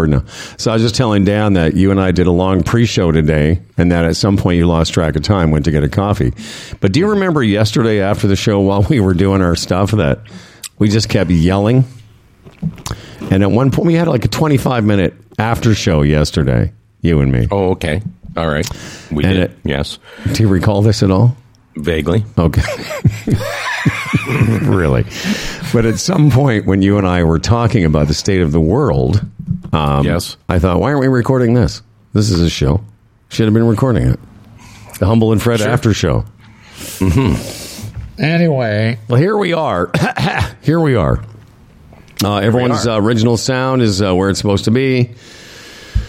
record now. So I was just telling Dan that you and I did a long pre-show today, and that at some point you lost track of time, went to get a coffee. But do you remember yesterday after the show, while we were doing our stuff, that we just kept yelling? And at one point, we had like a 25 minute after show yesterday, you and me. Oh, okay. All right. We And did. it- yes. Do you recall this at all? Vaguely. Okay. really. But at some point when you and I were talking about the state of the world, um, Yes. I thought, why aren't we recording this? This is a show. Should have been recording it. The Humble and Fred after show. Mm-hmm. Anyway, Well, here we are. here we are. Uh, everyone's are. uh, original sound is uh, where it's supposed to be.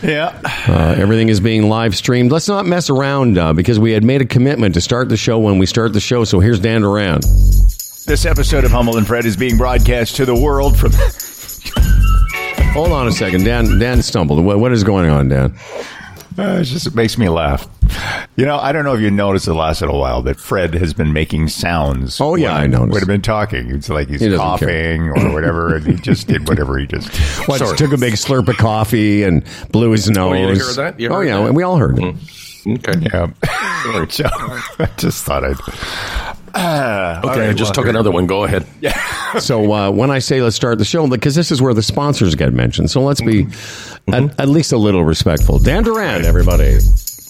yeah. Uh, everything is being live streamed. Let's not mess around uh, because we had made a commitment to start the show when we start the show. So here's Dan Duran. This episode of Humble and Fred is being broadcast to the world from. Hold on a second. Dan Dan stumbled. What, what is going on, Dan? Uh, it's just it makes me laugh. You know, I don't know if you noticed the last little while that Fred has been making sounds. Oh, yeah, when- I noticed. Would have been talking. It's like he's He doesn't coughing or whatever, and he just did whatever he just. What, Sorry. took a big slurp of coffee and blew his nose. you heard that? You oh, yeah. that? We all heard it. Okay. Yeah. so I just thought I'd. Okay, right, I just well, took another one. Go ahead. Yeah. So uh, when I say let's start the show, because this is where the sponsors get mentioned. So let's be at, at least a little respectful. Dan Duran, everybody.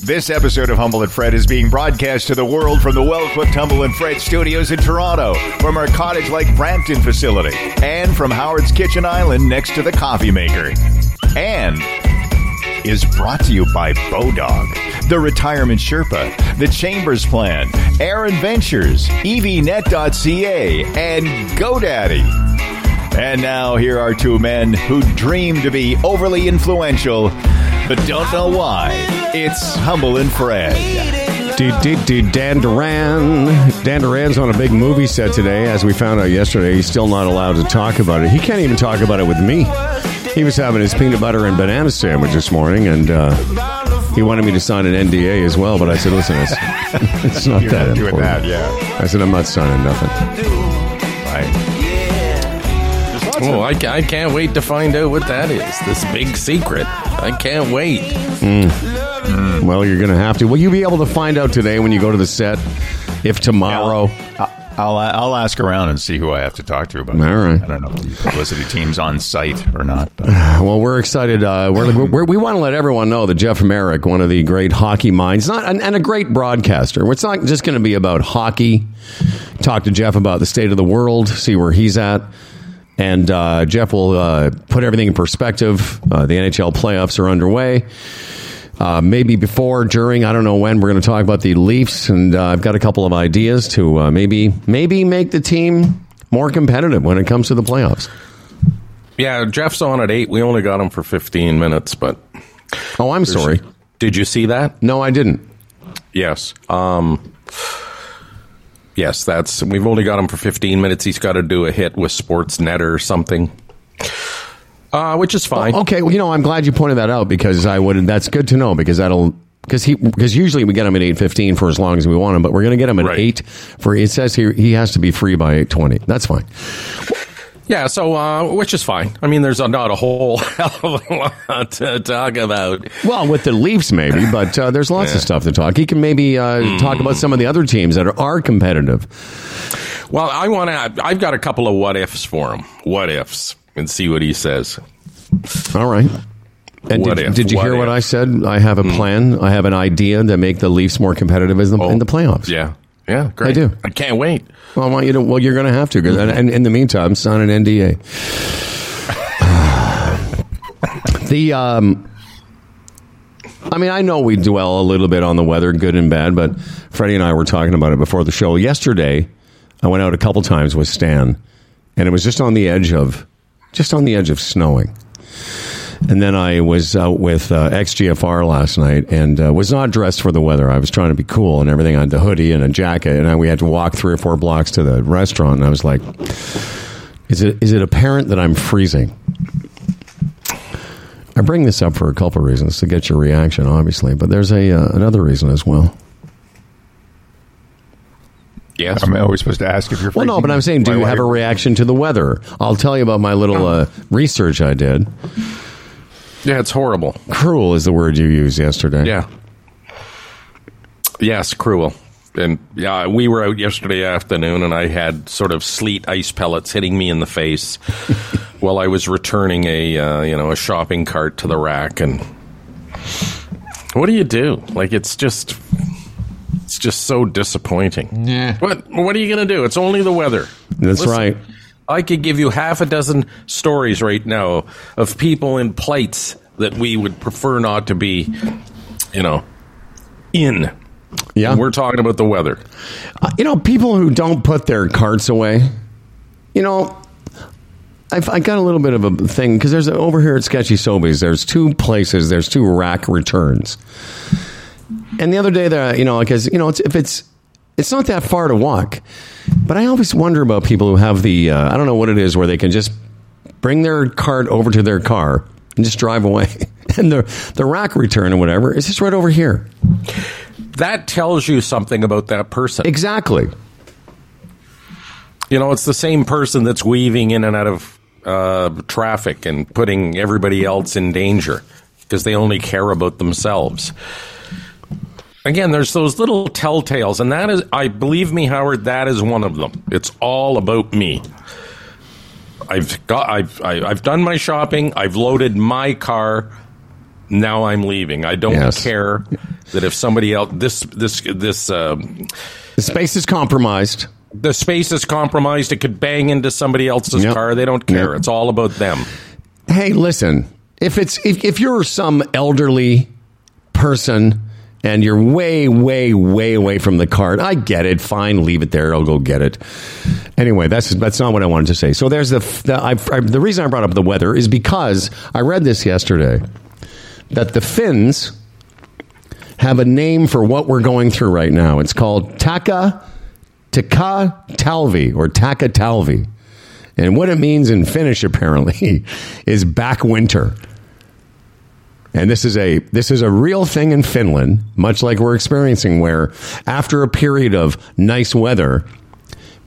This episode of Humble and Fred is being broadcast to the world from the well-equipped Humble and Fred studios in Toronto, from our cottage-like Brampton facility, and from Howard's Kitchen Island next to the coffee maker. And is brought to you by Bodog, the Retirement Sherpa, the Chambers Plan, Aaron Ventures, EVNet.ca, and GoDaddy. And now here are two men who dream to be overly influential, but don't know why. It's Humble and Fred. Dan Duran. Dan Duran's on a big movie set today. As we found out yesterday, he's still not allowed to talk about it. He can't even talk about it with me. He was having his peanut butter and banana sandwich this morning, and uh, he wanted me to sign an NDA as well. But I said, listen, it's, it's not You're that not doing important. that, yeah. I said, I'm not signing nothing. Right. Oh, I, ca- I can't wait to find out what that is. This big secret. I can't wait. Hmm. Hmm. Well, you're going to have to. Will you be able to find out today when you go to the set if tomorrow? Uh, I'll, I'll ask around and see who I have to talk to about it. All right. I don't know if the publicity team's on site or not. But Well, we're excited. Uh, we're, we're, we want to let everyone know that Jeff Marek, one of the great hockey minds, not and, and a great broadcaster. It's not just going to be about hockey. Talk to Jeff about the state of the world, see where he's at, and uh, Jeff will uh, put everything in perspective. Uh, the NHL playoffs are underway. Uh, maybe before, during, I don't know when. We're going to talk about the Leafs, and uh, I've got a couple of ideas to uh, maybe maybe make the team more competitive when it comes to the playoffs. Yeah, Jeff's on at eight. We only got him for fifteen minutes, but Oh, I'm sorry. did you see that? No, I didn't. Yes. Um, yes, that's. We've only got him for fifteen minutes. He's got to do a hit with Sportsnet or something, uh, which is fine. Okay, well, you know, I'm glad you pointed that out because I would. That's good to know because that'll because he because usually we get him at eight fifteen for as long as we want him, but we're going to get him at Right. eight for. It says here he has to be free by eight twenty. That's fine. Yeah, so uh, which is fine. I mean, there's a, not a whole hell of a lot to talk about. Well, with the Leafs maybe, but uh, there's lots of stuff to talk. He can maybe uh, talk about some of the other teams that are, are competitive. Well, I want to. I've got a couple of what ifs for him. What ifs, and see what he says. All right. And What did, if? did you What hear what? I said? I have a plan. I have an idea to make the Leafs more competitive in the, in the playoffs. Yeah, yeah, great. I do. I can't wait. Well, I want you to. Well, you're going to have to. 'cause- and, and in the meantime, sign an NDA. the um, I mean, I know we dwell a little bit on the weather, good and bad, but Freddie and I were talking about it before the show. Yesterday, I went out a couple times with Stan, and it was just on the edge of, just on the edge of snowing. And then I was out with uh, XGFR last night and uh, was not dressed for the weather. I was trying to be cool and everything. I had the hoodie and a jacket, and I, we had to walk three or four blocks to the restaurant. And I was like, "Is it is it apparent that I'm freezing?" I bring this up for a couple of reasons to get your reaction, obviously, but there's a uh, another reason as well. Yes. I'm always supposed to ask if you're. Well, no, but I'm saying, do you have a reaction to the weather? I'll tell you about my little uh, research I did. Yeah, it's horrible. Cruel is the word you used yesterday. Yeah. Yes, cruel. And yeah, we were out yesterday afternoon, and I had sort of sleet ice pellets hitting me in the face while I was returning a uh, you know a shopping cart to the rack. And what do you do? Like it's just it's just so disappointing. Yeah. What what are you going to do? It's only the weather. That's Listen, right. I could give you half a dozen stories right now of people in plights that we would prefer not to be, you know, in. Yeah. We're talking about the weather. Uh, you know, people who don't put their carts away, you know, I've, I got a little bit of a thing because there's over here at Sketchy Sobeys, there's two places, there's two rack returns. And the other day, there, you know, because, you know, it's, if it's, it's not that far to walk, but I always wonder about people who have the, uh, I don't know what it is, where they can just bring their cart over to their car and just drive away. And the, the rack return or whatever is just right over here. That tells you something about that person. Exactly. You know, it's the same person that's weaving in and out of uh, traffic and putting everybody else in danger because they only care about themselves. Again, there's those little telltales, and that is, I believe me, Howard, that is one of them. It's all about me. I've got, I've, I, I've done my shopping. I've loaded my car. Now I'm leaving. I don't Yes. care that if somebody else, this, this, this, um, The space is compromised. the space is compromised. It could bang into somebody else's Yep. car. They don't care. Yep. It's all about them. Hey, listen. If it's if, if you're some elderly person and you're way, way, way away from the cart, I get it. Fine, leave it there. I'll go get it. Anyway, that's that's not what I wanted to say. So there's the the, I, I, the reason I brought up the weather is because I read this yesterday that the Finns have a name for what we're going through right now. It's called Taka Taka Talvi or Taka Talvi. And what it means in Finnish apparently is back winter. And this is a this is a real thing in Finland, much like we're experiencing where after a period of nice weather,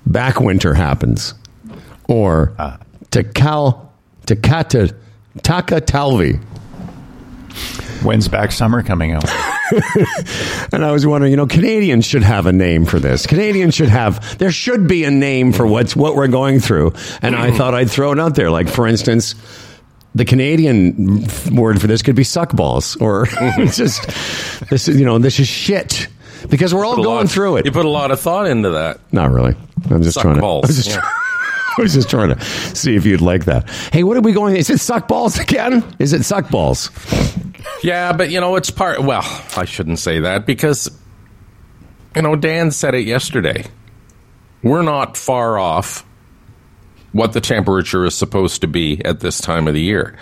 back winter happens. Or ah. Takal Takata Taka Talvi. When's back summer coming out? And I was wondering, you know, Canadians should have a name for this. Canadians should have, there should be a name for what's what we're going through. And I thought I'd throw it out there. Like, for instance, the Canadian word for this could be suck balls, or just this is you know this is shit because we're all going lot- through it. You put a lot of thought into that. Not really. I'm just Suck trying to. I was just, yeah. I was just trying to see if you'd like that. Hey, what are we going? Is it suck balls again? Is it suck balls? Yeah, but you know, it's part. Well, I shouldn't say that because, you know, Dan said it yesterday. We're not far off what the temperature is supposed to be at this time of the year.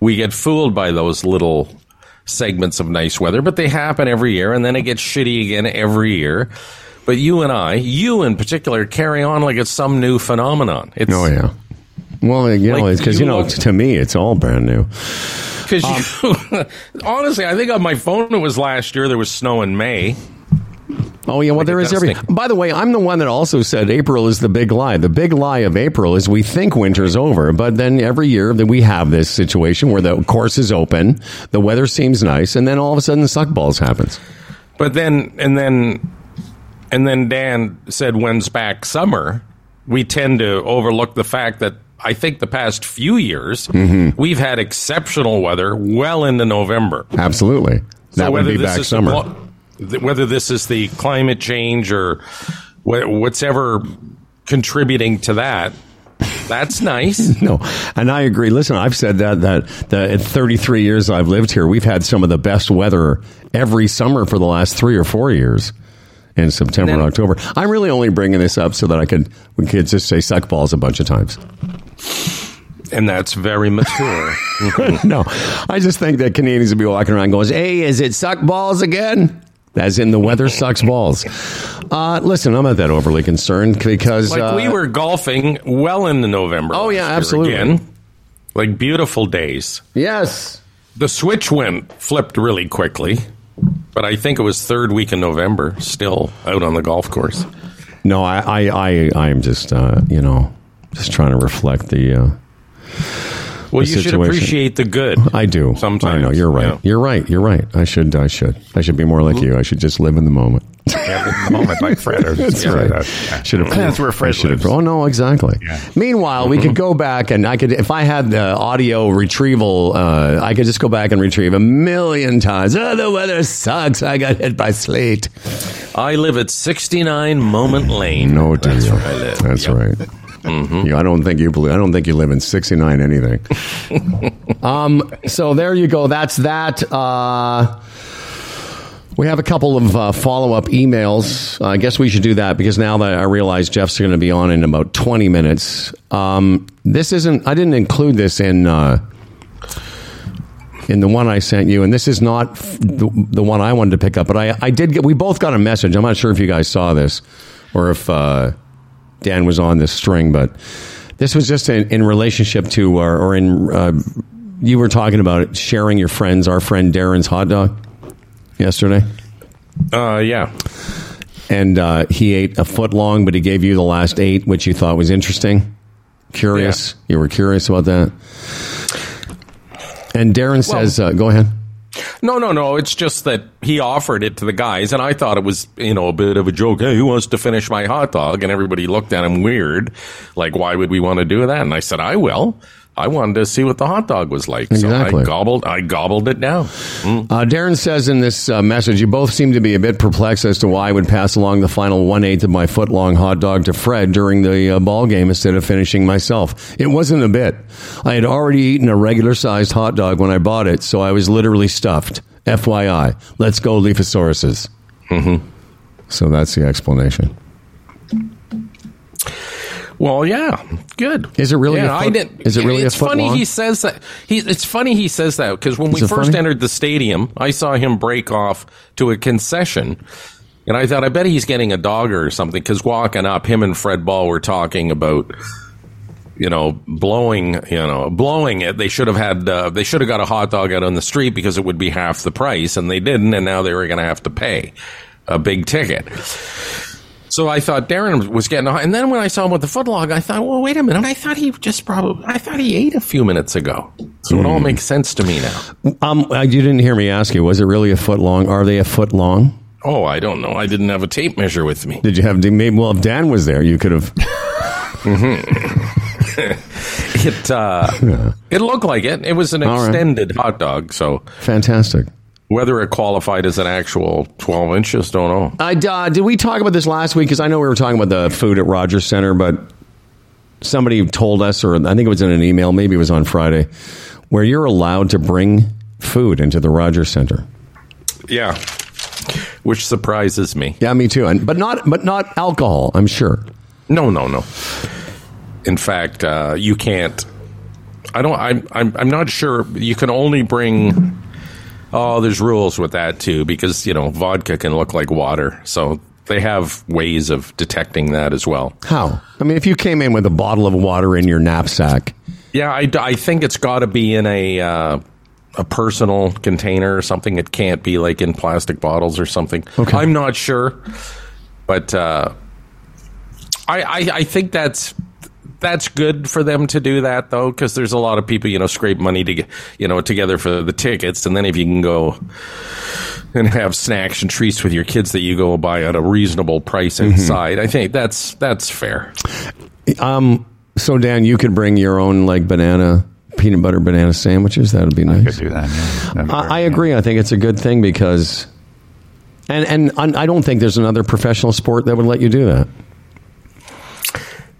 We get fooled by those little segments of nice weather, but they happen every year, and then it gets shitty again every year. But you and I, you in particular, carry on like it's some new phenomenon. It's, Oh yeah. Well, you know, Like, because you, you know, look- to me, it's all brand new. Because um, you, honestly, I think on my phone it was last year there was snow in May. Oh yeah, well there is every. By the way, I'm the one that also said April is the big lie. The big lie of April is we think winter's over, but then every year that we have this situation where the course is open, the weather seems nice, and then all of a sudden suck balls happens. But then, and then, and then Dan said, "When's back summer?" We tend to overlook the fact that I think the past few years Mm-hmm. we've had exceptional weather well into November. Absolutely, So that would be back summer. The, cl- th- whether this is the climate change or wha- what's ever contributing to that, that's nice. No, and I agree. Listen, I've said that that that in 33 years I've lived here, we've had some of the best weather every summer for the last three or four years. In September, Then- and October. I'm really only bringing this up so that I could we could just say suck balls a bunch of times. and that's very mature. no, I just think that Canadians would be walking around going, "Hey, is it suck balls again?" As in the weather sucks balls. Uh, listen, I'm not that overly concerned because like uh, we were golfing well into November. Oh, yeah, absolutely. Again, like beautiful days. Yes, The switch went flipped really quickly, but I think it was third week in November. Still out on the golf course. no, I, I, I, am just, uh, you know, just trying to reflect the. Well, the you should appreciate the good. I do. Sometimes. I know you're right. Yeah. You're right. You're right. I should. I should. I should be more like you. I should just live in the moment. Yeah, the moment, like Fred. That's gonna right. that. Should have. That's where Fred I should have- lives. Oh no, exactly. Yeah. Meanwhile, we could go back and I could, if I had the audio retrieval, uh, I could just go back and retrieve a million times. Oh, the weather sucks. I got hit by sleet. I live at 69 Moment Lane. No deal. That's where I live. That's Yep. right. You- I don't think you believe. I don't think you live in sixty nine anything. um. So there you go. That's that. Uh, we have a couple of uh, follow up emails. I guess we should do that because now that I realize Jeff's going to be on in about twenty minutes. Um, this isn't. I didn't include this in. Uh, in the one I sent you, and this is not f- the, the one I wanted to pick up, but I, I did get. We both got a message. I'm not sure if you guys saw this or if uh, Dan was on this string, but this was just in, in relationship to or, or in uh, you were talking about it, sharing your friends. Our friend Darren's hot dog yesterday, Uh, yeah. and uh, he ate a foot long, but he gave you the last eight, which you thought was interesting. Curious, you were curious about that. And Darren says, uh, "Go ahead." No, no, no. It's just that he offered it to the guys, and I thought it was, you know, a bit of a joke. Hey, who wants to finish my hot dog? And everybody looked at him weird, like, why would we want to do that? And I said, I will. I wanted to see what the hot dog was like, Exactly. so I gobbled, I gobbled it down. Uh, Darren says in this uh, message, you both seem to be a bit perplexed as to why I would pass along the final one eighth of my foot long hot dog to Fred during the uh, ball game instead of finishing myself. It wasn't a bit. I had already eaten a regular sized hot dog when I bought it, so I was literally stuffed. FYI, let's go Leafosauruses. Mm-hmm. So that's the explanation. Well, yeah, good. Is it really Yeah, a I foot- didn't. is it really a It's foot funny long? he says that. He, it's funny he says that because when Is we first funny? entered the stadium, I saw him break off to a concession, and I thought, I bet he's getting a dog or something. Because walking up, him and Fred Ball were talking about. You know, blowing. You know, blowing it. They should have had. Uh, they should have got a hot dog out on the street because it would be half the price, and they didn't. And now they were going to have to pay a big ticket. So I thought Darren was getting, hot, and then when I saw him with the footlong, I thought, well, wait a minute. I thought he just probably, I thought he ate a few minutes ago. So it all makes sense to me now. Um, uh, you didn't hear me ask you, was it really a foot long? Are they a foot long? Oh, I don't know. I didn't have a tape measure with me. Did you have, maybe, well, if Dan was there, you could have. It uh, it looked like it. It was an All right. extended hot dog. So Fantastic. Whether it qualified as an actual twelve inches, don't know. I, uh, did we talk about this last week? Because I know we were talking about the food at Rogers Center, but somebody told us, or I think it was in an email, maybe it was on Friday, where you're allowed to bring food into the Rogers Center. Yeah, which surprises me. Yeah, me too. And but not but not alcohol. I'm sure. No, no, no. In fact, uh, you can't. I don't. I'm. I'm. I'm not sure. You can only bring. Oh, there's rules with that too, because you know vodka can look like water, so they have ways of detecting that as well. How? I mean, if you came in with a bottle of water in your knapsack, Yeah, I, I think it's got to be in a uh, a personal container or something. It can't be like in plastic bottles or something. Okay. I'm not sure, but uh, I, I I think that's that's good for them to do that though, because there's a lot of people you know scrape money to get you know together for the tickets, and then if you can go and have snacks and treats with your kids that you go buy at a reasonable price Mm-hmm. inside, I think that's that's fair. um, so Dan, you could bring your own like banana peanut butter banana sandwiches. That would be nice. Could do that. Yeah. Be I, I agree. I think it's a good thing because, and and I don't think there's another professional sport that would let you do that.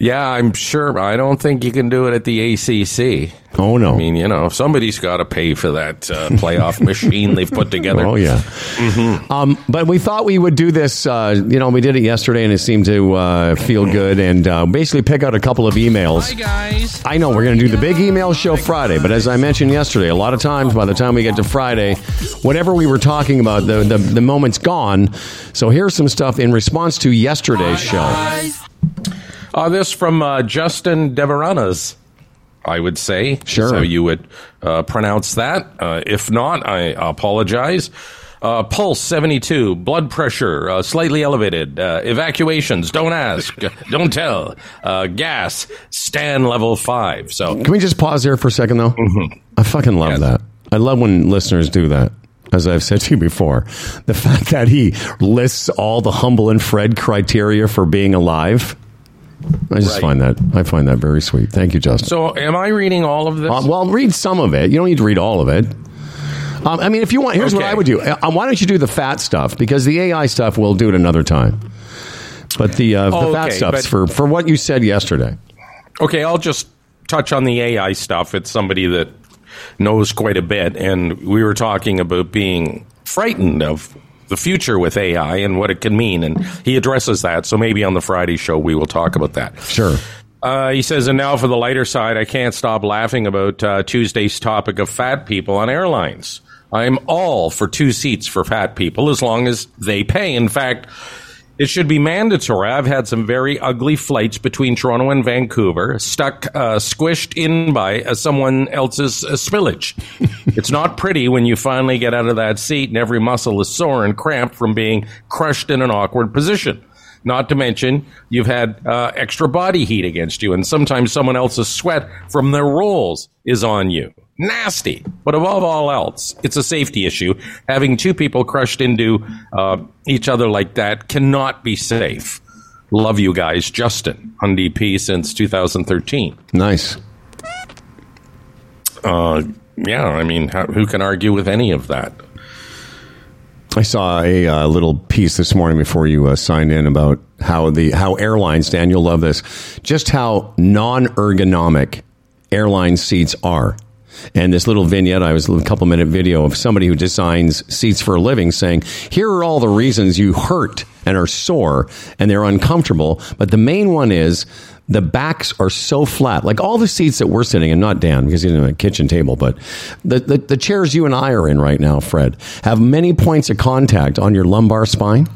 Yeah, I'm sure. I don't think you can do it at the ACC. Oh no. I mean, you know, somebody's got to pay for that uh, playoff machine they've put together. Oh yeah. Um, but we thought we would do this. Uh, you know, we did it yesterday, and it seemed to uh, feel good. And uh, basically, pick out a couple of emails. Hi guys. I know we're going to do the big email show Friday, but as I mentioned yesterday, a lot of times by the time we get to Friday, whatever we were talking about, the the, the moment's gone. So here's some stuff in response to yesterday's show. Uh, this from uh, Justin Deveranas, I would say. Sure. So you would uh, pronounce that. Uh, if not, I apologize. Uh, pulse 72, blood pressure uh, slightly elevated, uh, evacuations, don't ask, don't tell, uh, gas, stand level 5. So, Can we just pause there for a second, though? I fucking love Yes. that. I love when listeners do that. As I've said to you before, the fact that he lists all the humble and Fred criteria for being alive, I just Right. find that I find that very sweet. Thank you, Justin. so am I reading all of this? Uh, well, read some of it. You don't need to read all of it. Um, I mean, if you want, here's what I would do. Uh, why don't you do the fat stuff? Because the AI stuff, we'll do it another time. But the uh, the Oh, fat okay, stuff's for for what you said yesterday. Okay, I'll just touch on the AI stuff. It's somebody that knows quite a bit, and we were talking about being frightened of the future with AI and what it can mean, and he addresses that. So maybe on the Friday show we will talk about that. Sure. Uh, he says, and now for the lighter side, I can't stop laughing about uh, Tuesday's topic of fat people on airlines. I'm all for two seats for fat people as long as they pay. In fact, it should be mandatory. I've had some very ugly flights between Toronto and Vancouver, stuck, uh, squished in by uh, someone else's uh, spillage. it's not pretty when you finally get out of that seat and every muscle is sore and cramped from being crushed in an awkward position. Not to mention, you've had uh, extra body heat against you, and sometimes someone else's sweat from their rolls is on you. Nasty. But above all else, it's a safety issue. Having two people crushed into uh, each other like that cannot be safe. Love you guys, Justin, on DP since 2013. Nice. Uh, yeah, I mean, how, who can argue with any of that? I saw a uh, little piece this morning before you uh, signed in about how the how airlines, Dan, you'll love this, just how non ergonomic airline seats are. And this little vignette, I was a couple minute video of somebody who designs seats for a living saying, here are all the reasons you hurt and are sore and they're uncomfortable. But the main one is the backs are so flat. Like all the seats that we're sitting in, not Dan because he's in a kitchen table, but the, the, the chairs you and I are in right now, Fred, have many points of contact on your lumbar spine.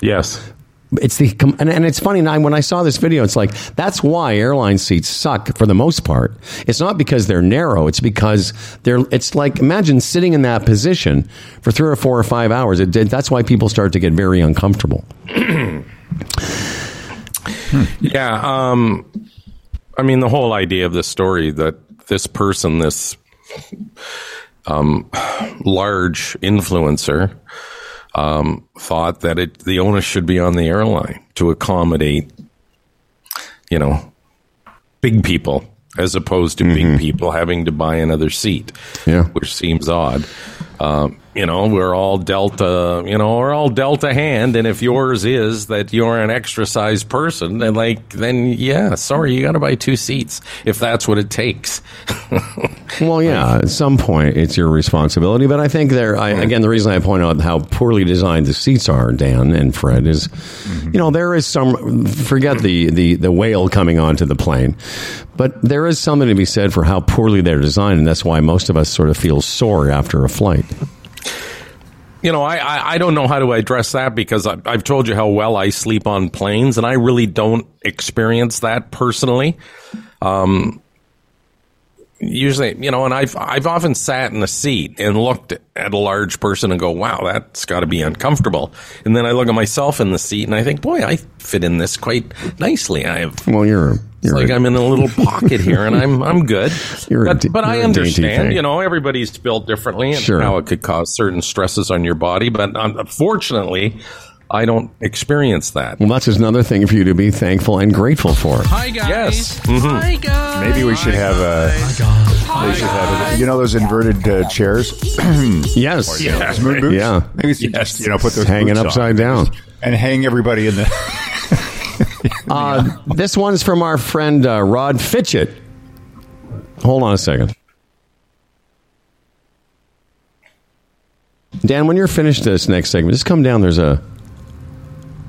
Yes. It's the and, and it's funny now when I saw this video, it's like that's why airline seats suck for the most part. It's not because they're narrow; it's because they're. It's like imagine sitting in that position for three or four or five hours. It. That's why people start to get very uncomfortable. Yeah. Um, I mean, the whole idea of this story that this person, this um, large influencer, um, thought that it, the onus should be on the airline to accommodate, you know, big people as opposed to big people having to buy another seat, Yeah. which seems odd. Um, you know, we're all dealt a, you know, we're all dealt a hand, and if yours is that you're an extra sized person, then like, then yeah, sorry, you got to buy two seats if that's what it takes. Well, yeah, at some point it's your responsibility. But I think there, I, again, the reason I point out how poorly designed the seats are, Dan and Fred, is, mm-hmm. you know, there is some. Forget the the the whale coming onto the plane, but there is something to be said for how poorly they're designed, and that's why most of us sort of feel sore after a flight. You know, I, I, I don't know how to address that because I, I've told you how well I sleep on planes, and I really don't experience that personally. Um, usually, you know, and I've I've often sat in a seat and looked at a large person and go, "Wow, that's got to be uncomfortable." And then I look at myself in the seat and I think, "Boy, I fit in this quite nicely." I have Well, you're it's like I'm in a little pocket here, and I'm I'm good. You're but but I understand. You know, everybody's built differently, and Sure. how it could cause certain stresses on your body. But um, unfortunately, I don't experience that. well, that's just another thing for you to be thankful and grateful for. Hi guys. Yes. Hi guys. Maybe we should have a. They should have a, you know those inverted uh, chairs. Yes, Those moon boots? Yeah. Maybe it's just, you know put those hanging boots upside on down. and hang everybody in the. Uh, this one's from our friend uh, Rod Fitchett. Hold on a second. Dan, when you're finished this next segment, just come down. There's a.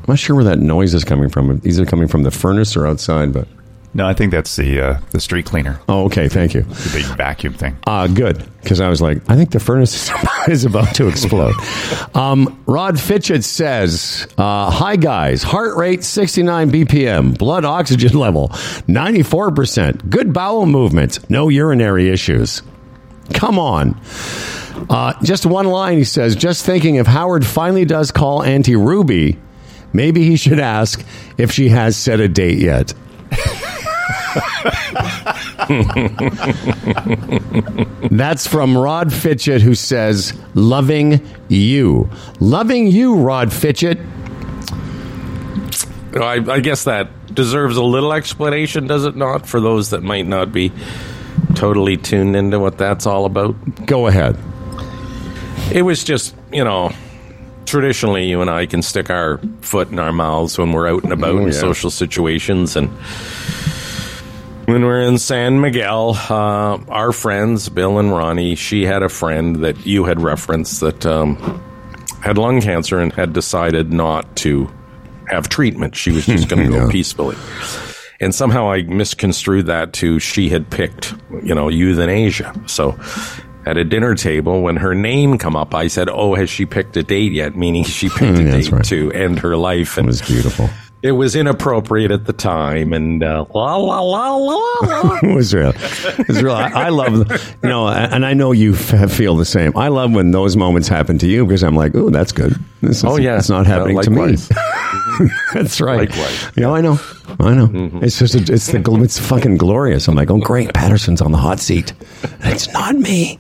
I'm not sure where that noise is coming from. Either coming from the furnace or outside, but. No, I think that's the uh, the street cleaner, Oh, okay. Thank you. the big vacuum thing. Uh, good, because I was like, I think the furnace is about to explode. um, Rod Fitchett says, uh, Hi, guys. Heart rate 69 BPM. Blood oxygen level 94%. Good bowel movements. No urinary issues. Come on. Uh, just one line, he says, just thinking if Howard finally does call Auntie Ruby, maybe he should ask if she has set a date yet. That's from Rod Fitchett, who says, Loving you. Loving you, Rod Fitchett. I, I guess that deserves a little explanation, does it not, for those that might not be totally tuned into what that's all about? Go ahead. It was just, you know, traditionally you and I can stick our foot in our mouths when we're out and about Oh, in yeah. social situations and when we're in San Miguel, uh, our friends, Bill and Ronnie, she had a friend that you had referenced that um, had lung cancer and had decided not to have treatment. She was just going to go peacefully. And somehow I misconstrued that to she had picked, you know, euthanasia. So at a dinner table, when her name come up, I said, "Oh, has she picked a date yet?" Meaning she picked a Hmm, date right. to end her life. It was beautiful. it was inappropriate at the time, and uh, la la la la la. it was real. It was real. I, I love, you know, and I know you f- feel the same. I love when those moments happen to you because I'm like, oh, that's good. This is, Oh, yeah. it's not happening Uh, to me. that's right. Likewise. Yeah, I know. I know. Mm-hmm. It's just, a, it's the, it's fucking glorious. I'm like, oh, great, Patterson's on the hot seat. It's not me.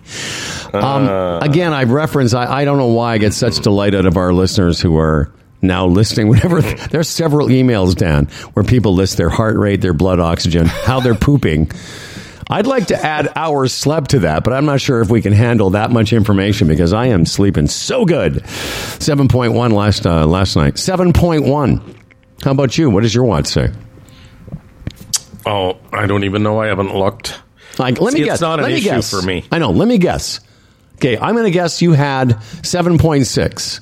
Um, Uh. again, I reference. I, I don't know why I get such delight out of our listeners who are now listening. whatever. there's several emails, Dan, where people list their heart rate, their blood oxygen, how they're pooping. I'd like to add hours slept to that, but I'm not sure if we can handle that much information because I am sleeping so good. Seven point one last uh, last night. Seven point one. How about you? What does your watch say? Oh, I don't even know. I haven't looked. Like, let me See, it's guess. not an let issue guess. for me. I know. Let me guess. Okay, I'm going to guess you had seven point six.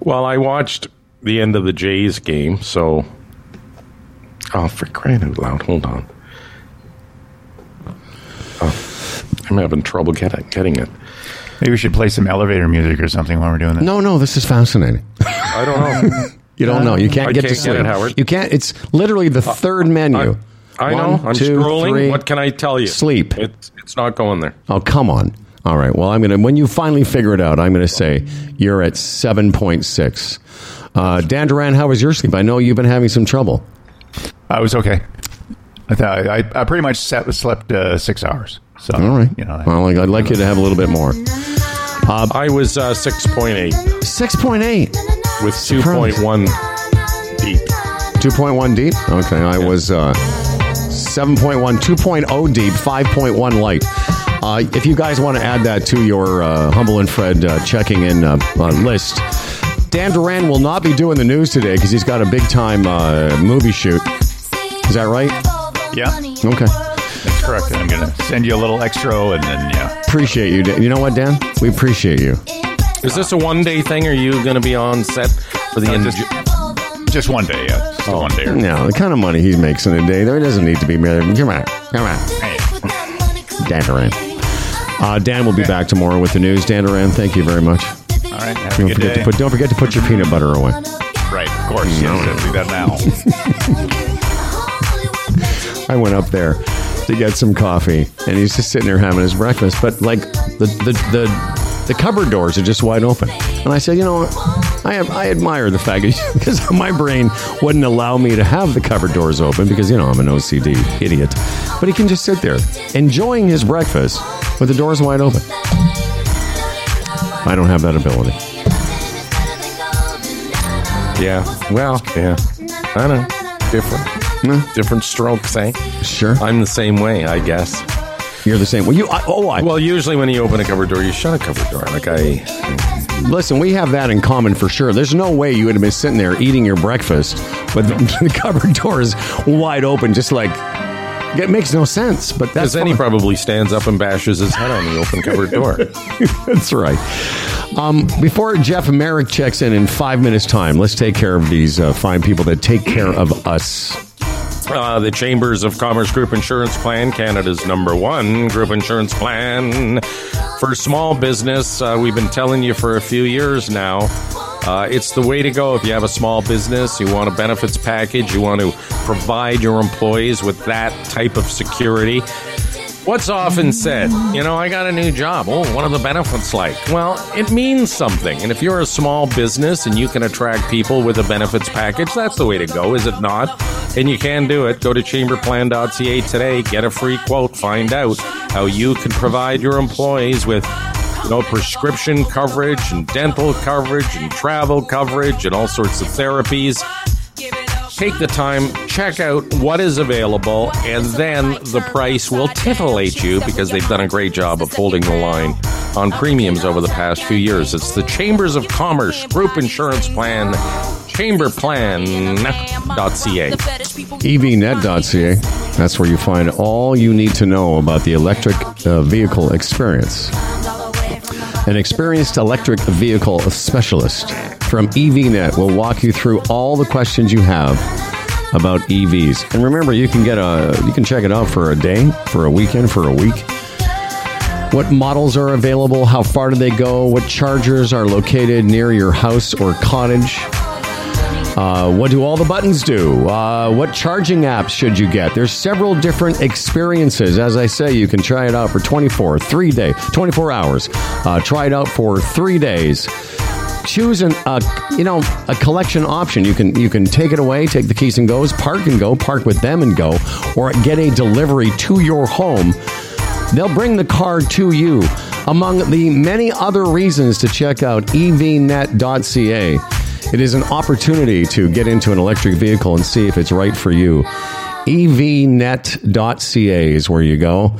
Well, I watched the end of the Jays game, so. Oh, for crying out loud! Hold on. I'm having trouble getting getting it. Maybe we should play some elevator music or something while we're doing this. No, no, this is fascinating. I don't know. You don't know. You can't I get can't to get sleep. it, Howard. You can't. It's literally the third menu. I know. One, I'm two, scrolling. three. What can I tell you? Sleep. It's it's not going there. Oh, come on. All right. Well, I'm going to, when you finally figure it out, I'm going to say you're at 7.6. Uh, Dan Duran, how was your sleep? I know you've been having some trouble. I was okay. I thought I, I pretty much sat, slept uh, six hours. So All right. you know, well, I'd like you to have a little bit more. I was uh, six point eight 6.8. with two Surprise. point one deep. 2.1 deep? Okay. I was uh, 7.1, 2.0 deep, 5.1 light. Uh, if you guys want to add that to your uh, Humble and Fred uh, checking in uh, uh, list, Dan Duran will not be doing the news today because he's got a big time uh, movie shoot. Is that right? Yeah. Okay. That's correct. And I'm going to send you a little extra, and then yeah, Appreciate you. Dan. You know what, Dan? We appreciate you. Is this a one day thing? Or are you going to be on set for the Uh, end? just, just one day. Yeah, just a one day. No, the kind of money he makes in a day, there doesn't need to be. married. Come on. Come on. Dan Duran. Uh, Dan will be back tomorrow with the news. Dan Duran, thank you very much. All right. Have Don't good forget, day. to put, don't forget to put your peanut butter away. right. Of course. Yes, do that now. I went up there to get some coffee, and he's just sitting there having his breakfast. But like the the the, the cupboard doors are just wide open, and I said, you know, I I admire the fact because my brain wouldn't allow me to have the cupboard doors open because you know I'm an OCD idiot. But he can just sit there enjoying his breakfast with the doors wide open. I don't have that ability. Yeah. Well, yeah. I know. Different. Different strokes, eh? Sure, I'm the same way, I guess. you're the same. Well, you I, oh I Well, usually when you open a cupboard door, you shut a cupboard door. Like I, Listen, we have that in common for sure. There's no way you would have been sitting there eating your breakfast with the cupboard door is wide open, just like it makes no sense. But that's because then he probably stands up and bashes his head on the open cupboard door. that's right. Um, before Jeff Marek checks in in five minutes' time, let's take care of these uh, fine people that take care of us. Uh, the Chambers of Commerce Group Insurance Plan, Canada's number one group insurance plan for small business. Uh, we've been telling you for a few years now. Uh, it's the way to go if you have a small business, you want a benefits package, you want to provide your employees with that type of security. What's often said? You know, I got a new job. Oh, what are the benefits like? Well, it means something. And if you're a small business and you can attract people with a benefits package, that's the way to go, is it not? And you can do it. Go to chamberplan.ca today, get a free quote, find out how you can provide your employees with you know, prescription coverage and dental coverage and travel coverage and all sorts of therapies take the time, check out what is available, and then the price will titillate you because they've done a great job of holding the line on premiums over the past few years. It's the Chambers of Commerce Group Insurance Plan, chamberplan.ca. evnet.ca. That's where you find all you need to know about the electric uh, vehicle experience. An experienced electric vehicle specialist from EVNet will walk you through all the questions you have about EVs. And remember, you can get a you can check it out for a day, for a weekend, for a week. What models are available? How far do they go? What chargers are located near your house or cottage? Uh, what do all the buttons do? Uh, what charging apps should you get? There's several different experiences. As I say, you can try it out for 24, three day, 24 hours. Uh, try it out for three days. Choose an, uh, you know, a collection option. You can you can take it away, take the keys and goes, park and go, park with them and go, or get a delivery to your home. They'll bring the car to you. Among the many other reasons to check out evnet.ca. It is an opportunity to get into an electric vehicle and see if it's right for you. evnet.ca is where you go.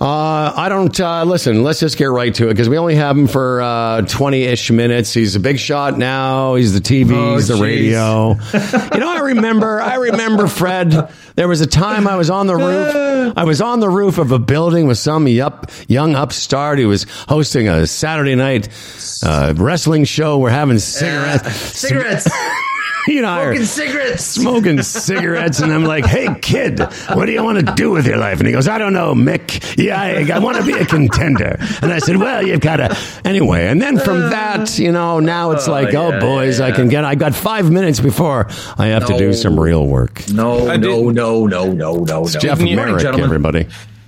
Uh, I don't uh, listen. Let's just get right to it because we only have him for twenty-ish minutes. He's a big shot now. He's the TV. Oh, he's the jeez. radio. you know, I remember. I remember Fred. There was a time I was on the roof. I was on the roof of a building with some yup, young upstart who was hosting a Saturday night uh, wrestling show. We're having cigarettes. cigarettes. you know, Smoking cigarettes. smoking cigarettes, and I'm like, "Hey, kid, what do you want to do with your life?" And he goes, "I don't know, Mick. Yeah, I, I want to be a contender." And I said, "Well, you've got to anyway." And then from uh, that, you know, now it's Oh, like, "Oh, yeah, boys, I can get. I got five minutes before I have to do some real work." No, I no, no, no, no, no, no. Jeff Good morning, Marek, gentlemen. everybody.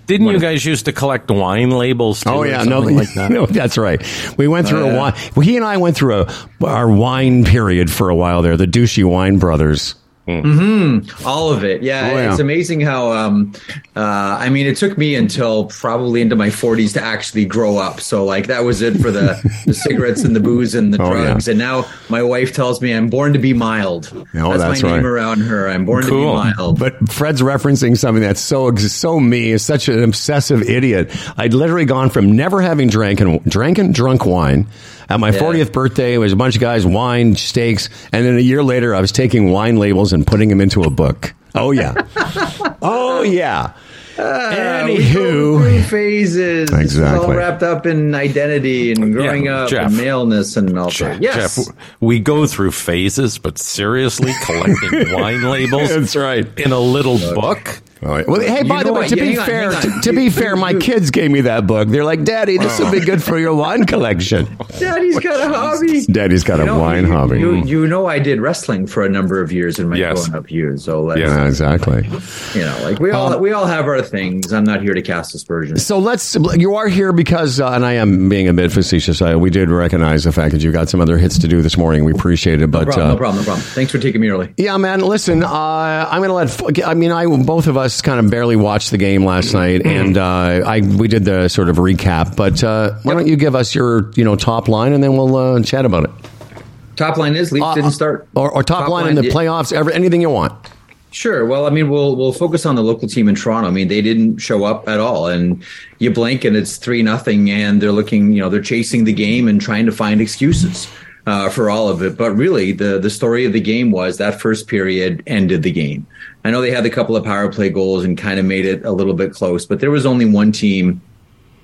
Didn't you guys used to collect wine labels too? Oh yeah, no, like that? no, that's right. We went through Oh, a wine. Well, he and I went through a our wine period for a while there. The douchey wine brothers. All of it. Yeah, Oh, yeah. it's amazing how. Um, uh, I mean, it took me until probably into my 40s to actually grow up. So, like, that was it for the, the cigarettes and the booze and the Oh, yeah. drugs. And now my wife tells me I'm born to be mild. Oh, that's my right. name around her. I'm born Cool. to be mild. But Fred's referencing something that's so so me, is such an obsessive idiot. I'd literally gone from never having drank and drank and drunk wine. At my Yeah. 40th birthday, it was a bunch of guys, wine, steaks, and then a year later, I was taking wine labels and putting them into a book. Oh yeah, oh yeah. Uh, we go Anywho, phases. This is all Exactly. wrapped up in identity and growing Yeah, up Jeff. and maleness and all Jeff, that. Yes. Jeff, we go through phases, but seriously, collecting wine labels that's right. in a little book. Well, hey, by You the way, what? to be fair, to, to be fair, my kids gave me that book. They're like, "Daddy, this will be good for your wine collection." Daddy's got a hobby. Daddy's got You a know, wine you, hobby. You, you know, I did wrestling for a number of years in my Yes. growing up years. So, yeah, exactly. you know, like we all we all have our things. I'm not here to cast aspersions. So let's. You are here because, uh, and I am being a bit facetious. Uh, we did recognize the fact that you got some other hits to do this morning. We appreciate it, but No problem, uh, no problem, no problem. Thanks for taking me early. yeah, man. Listen, uh, I'm going to let. I mean, I both of us kind of barely watched the game last night, and uh, I we did the sort of recap. But uh, why don't you give us your you know top line, and then we'll uh, chat about it, Top line is Leafs Uh, didn't start, or, or top, line, in the playoffs. Ever anything you want. Sure. Well, I mean, we'll we'll focus on the local team in Toronto. I mean, they didn't show up at all, and you blink and it's three nothing, and they're looking, you know, they're chasing the game and trying to find excuses uh, for all of it. But really, the the story of the game was that first period ended the game. I know they had a couple of power play goals and kind of made it a little bit close, but there was only one team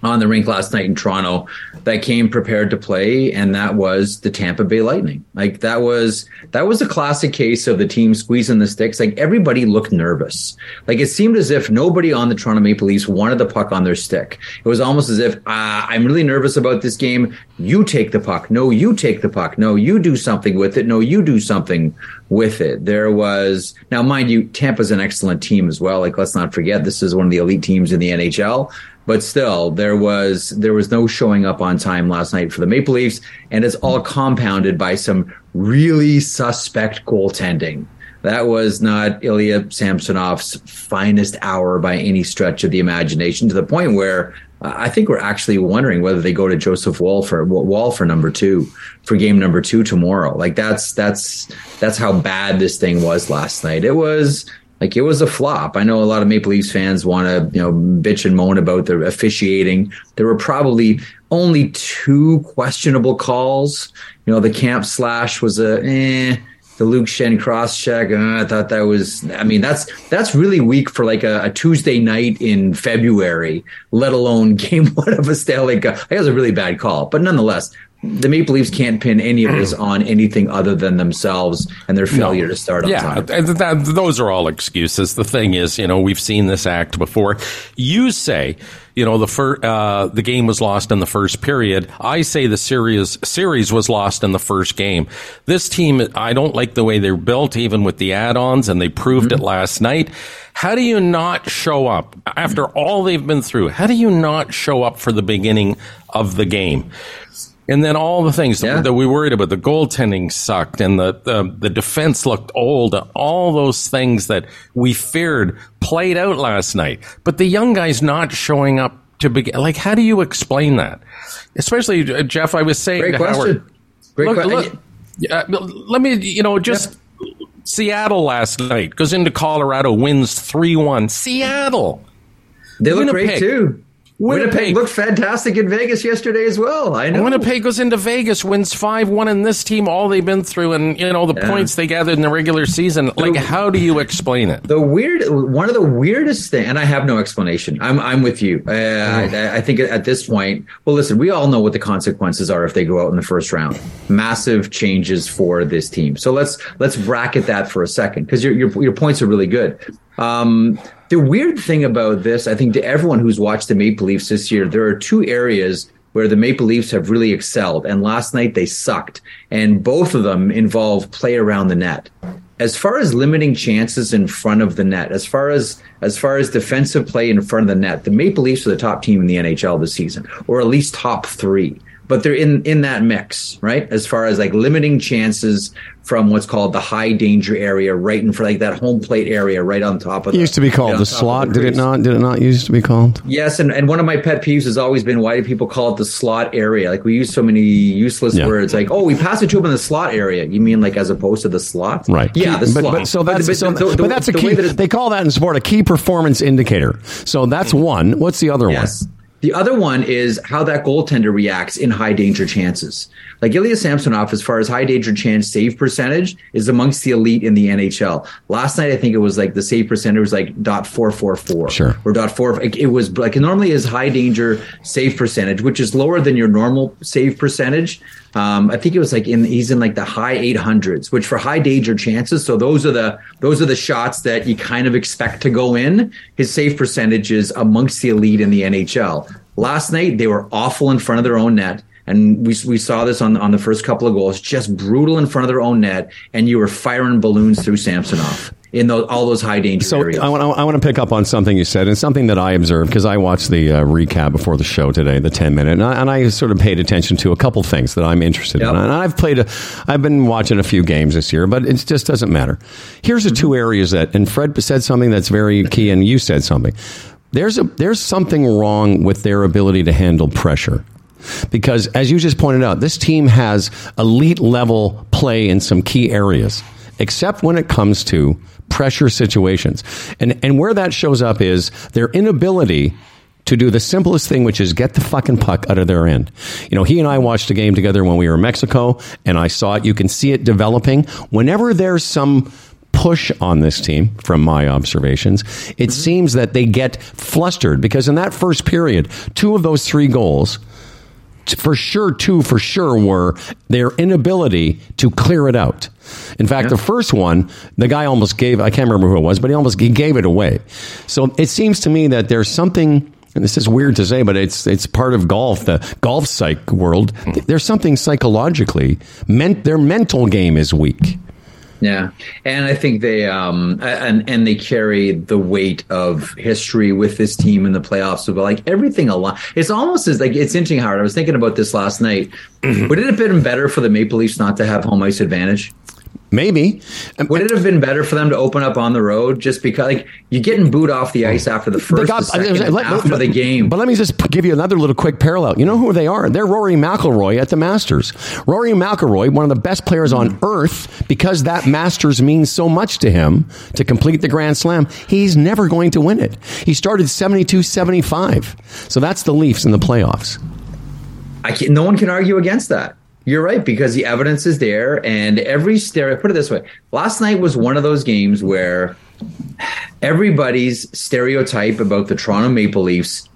on the rink last night in Toronto that came prepared to play, and that was the Tampa Bay Lightning. Like that was that was a classic case of the team squeezing the sticks. Like everybody looked nervous. Like it seemed as if nobody on the Toronto Maple Leafs wanted the puck on their stick. It was almost as if uh, I'm really nervous about this game. You take the puck. No, you take the puck. No, you do something with it. No, you do something with it. There was now, mind you, Tampa's an excellent team as well. Like let's not forget, this is one of the elite teams in the NHL but still there was there was no showing up on time last night for the Maple Leafs and it's all compounded by some really suspect goaltending. That was not Ilya Samsonov's finest hour by any stretch of the imagination to the point where uh, I think we're actually wondering whether they go to Joseph Woll for Woll for number 2 for game number 2 tomorrow. Like that's that's that's how bad this thing was last night. It was like it was a flop. I know a lot of Maple Leafs fans want to, you know, bitch and moan about the officiating. There were probably only two questionable calls. You know, the camp slash was a eh, the Luke Schenn cross check. Uh, I thought that was. I mean, that's that's really weak for like a, a, Tuesday night in February, let alone game one of a Stanley Cup. Guess was a really bad call, but nonetheless, the Maple Leafs can't pin any of this on anything other than themselves and their failure no. to start on yeah, time. That, those are all excuses. The thing is, you know, we've seen this act before. You say, you know, the fir- uh, the game was lost in the first period. I say the series series was lost in the first game. This team, I don't like the way they're built, even with the add-ons, and they proved mm-hmm. it last night. How do you not show up after all they've been through? How do you not show up for the beginning of the game? And then all the things yeah. that we worried about, the goaltending sucked and the, the, the defense looked old, all those things that we feared played out last night. But the young guys not showing up to begin, like, how do you explain that? Especially, uh, Jeff, I was saying Great question. Howard, Great question. Uh, let me, you know, just yeah. Seattle last night goes into Colorado, wins 3 1. Seattle. They look Winnipeg. great too. Winnipeg, Winnipeg looked fantastic in Vegas yesterday as well. I know. Winnipeg goes into Vegas, wins five one, in this team all they've been through, and you know the yeah. points they gathered in the regular season. Like, how do you explain it? The weird, one of the weirdest thing, and I have no explanation. I'm I'm with you. Uh, I, I think at this point, well, listen, we all know what the consequences are if they go out in the first round. Massive changes for this team. So let's let's bracket that for a second because your, your your points are really good. Um, the weird thing about this, I think, to everyone who's watched the Maple Leafs this year, there are two areas where the Maple Leafs have really excelled. And last night they sucked. And both of them involve play around the net. As far as limiting chances in front of the net, as far as as far as defensive play in front of the net, the Maple Leafs are the top team in the NHL this season, or at least top three but they're in in that mix, right? As far as like limiting chances from what's called the high danger area, right in front, like that home plate area, right on top of. It used to be called right the slot. The did it not? Did it not used to be called? Yes, and, and one of my pet peeves has always been why do people call it the slot area? Like we use so many useless yeah. words, like oh, we pass it to him in the slot area. You mean like as opposed to the slot? Right. Yeah, the but, slot. But, so that's but, so, the, but that's a key. That they call that in sport a key performance indicator. So that's one. What's the other yes. one? The other one is how that goaltender reacts in high danger chances. Like Ilya Samsonov, as far as high danger chance save percentage, is amongst the elite in the NHL. Last night, I think it was like the save percentage was like dot four four four, sure, or dot four. It was like normally is high danger save percentage, which is lower than your normal save percentage. Um, I think it was like in he's in like the high 800s, which for high danger chances. So those are the those are the shots that you kind of expect to go in. His save percentage is amongst the elite in the NHL. Last night they were awful in front of their own net. And we, we saw this on, on the first couple of goals, just brutal in front of their own net, and you were firing balloons through Samsonov in those, all those high danger so areas. I want, I want to pick up on something you said and something that I observed because I watched the uh, recap before the show today, the 10 minute, and I, and I, sort of paid attention to a couple things that I'm interested yep. in. And I've played, a, I've been watching a few games this year, but it just doesn't matter. Here's the mm-hmm. two areas that, and Fred said something that's very key, and you said something. There's, a, there's something wrong with their ability to handle pressure because as you just pointed out, this team has elite level play in some key areas, except when it comes to pressure situations. And, and where that shows up is their inability to do the simplest thing, which is get the fucking puck out of their end. You know, he and I watched a game together when we were in Mexico, and I saw it. You can see it developing. Whenever there's some push on this team from my observations. It mm-hmm. seems that they get flustered because in that first period, two of those three goals for sure, two for sure were their inability to clear it out. In fact, the first one, the guy almost gave, I can't remember who it was, but he almost he gave it away. So it seems to me that there's something, and this is weird to say, but it's, it's part of golf, the golf psych world. Hmm. There's something psychologically, meant, their mental game is weak. Yeah, and I think they um and and they carry the weight of history with this team in the playoffs. So, but like everything along, it's almost as like it's interesting. Howard, I was thinking about this last night. Would it have been better for the Maple Leafs not to have home ice advantage? Maybe. Um, Would it have been better for them to open up on the road just because like you're getting booed off the ice after the first, got- the second, let- after the game? But let me just give you another little quick parallel. You know who they are? They're Rory McIlroy at the Masters. Rory McIlroy, one of the best players on earth, because that Masters means so much to him to complete the Grand Slam. He's never going to win it. He started 72 75. So that's the Leafs in the playoffs. I can't, no one can argue against that. You're right because the evidence is there, and every stereo. Put it this way: last night was one of those games where everybody's stereotype about the Toronto Maple Leafs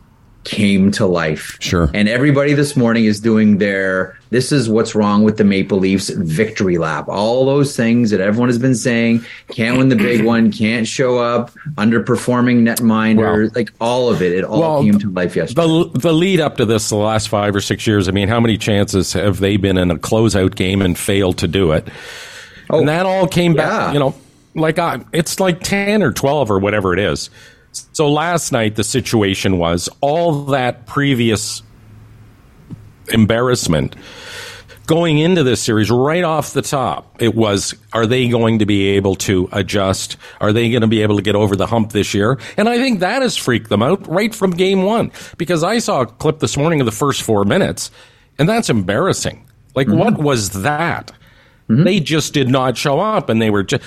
came to life. Sure. And everybody this morning is doing their this is what's wrong with the Maple Leafs victory lap. All those things that everyone has been saying, can't win the big one, can't show up, underperforming netminder, Well- like all of it. It all Well, came to life yesterday. The the lead up to this, the last five or six years. I mean, how many chances have they been in a closeout game and failed to do it? Oh, and that all came yeah. back. You know, like uh, it's like ten or twelve or whatever it is. So last night the situation was all that previous embarrassment going into this series right off the top. It was are they going to be able to adjust? Are they going to be able to get over the hump this year? And I think that has freaked them out right from game 1 because I saw a clip this morning of the first 4 minutes and that's embarrassing. Like mm-hmm. what was that? Mm-hmm. They just did not show up, and they were just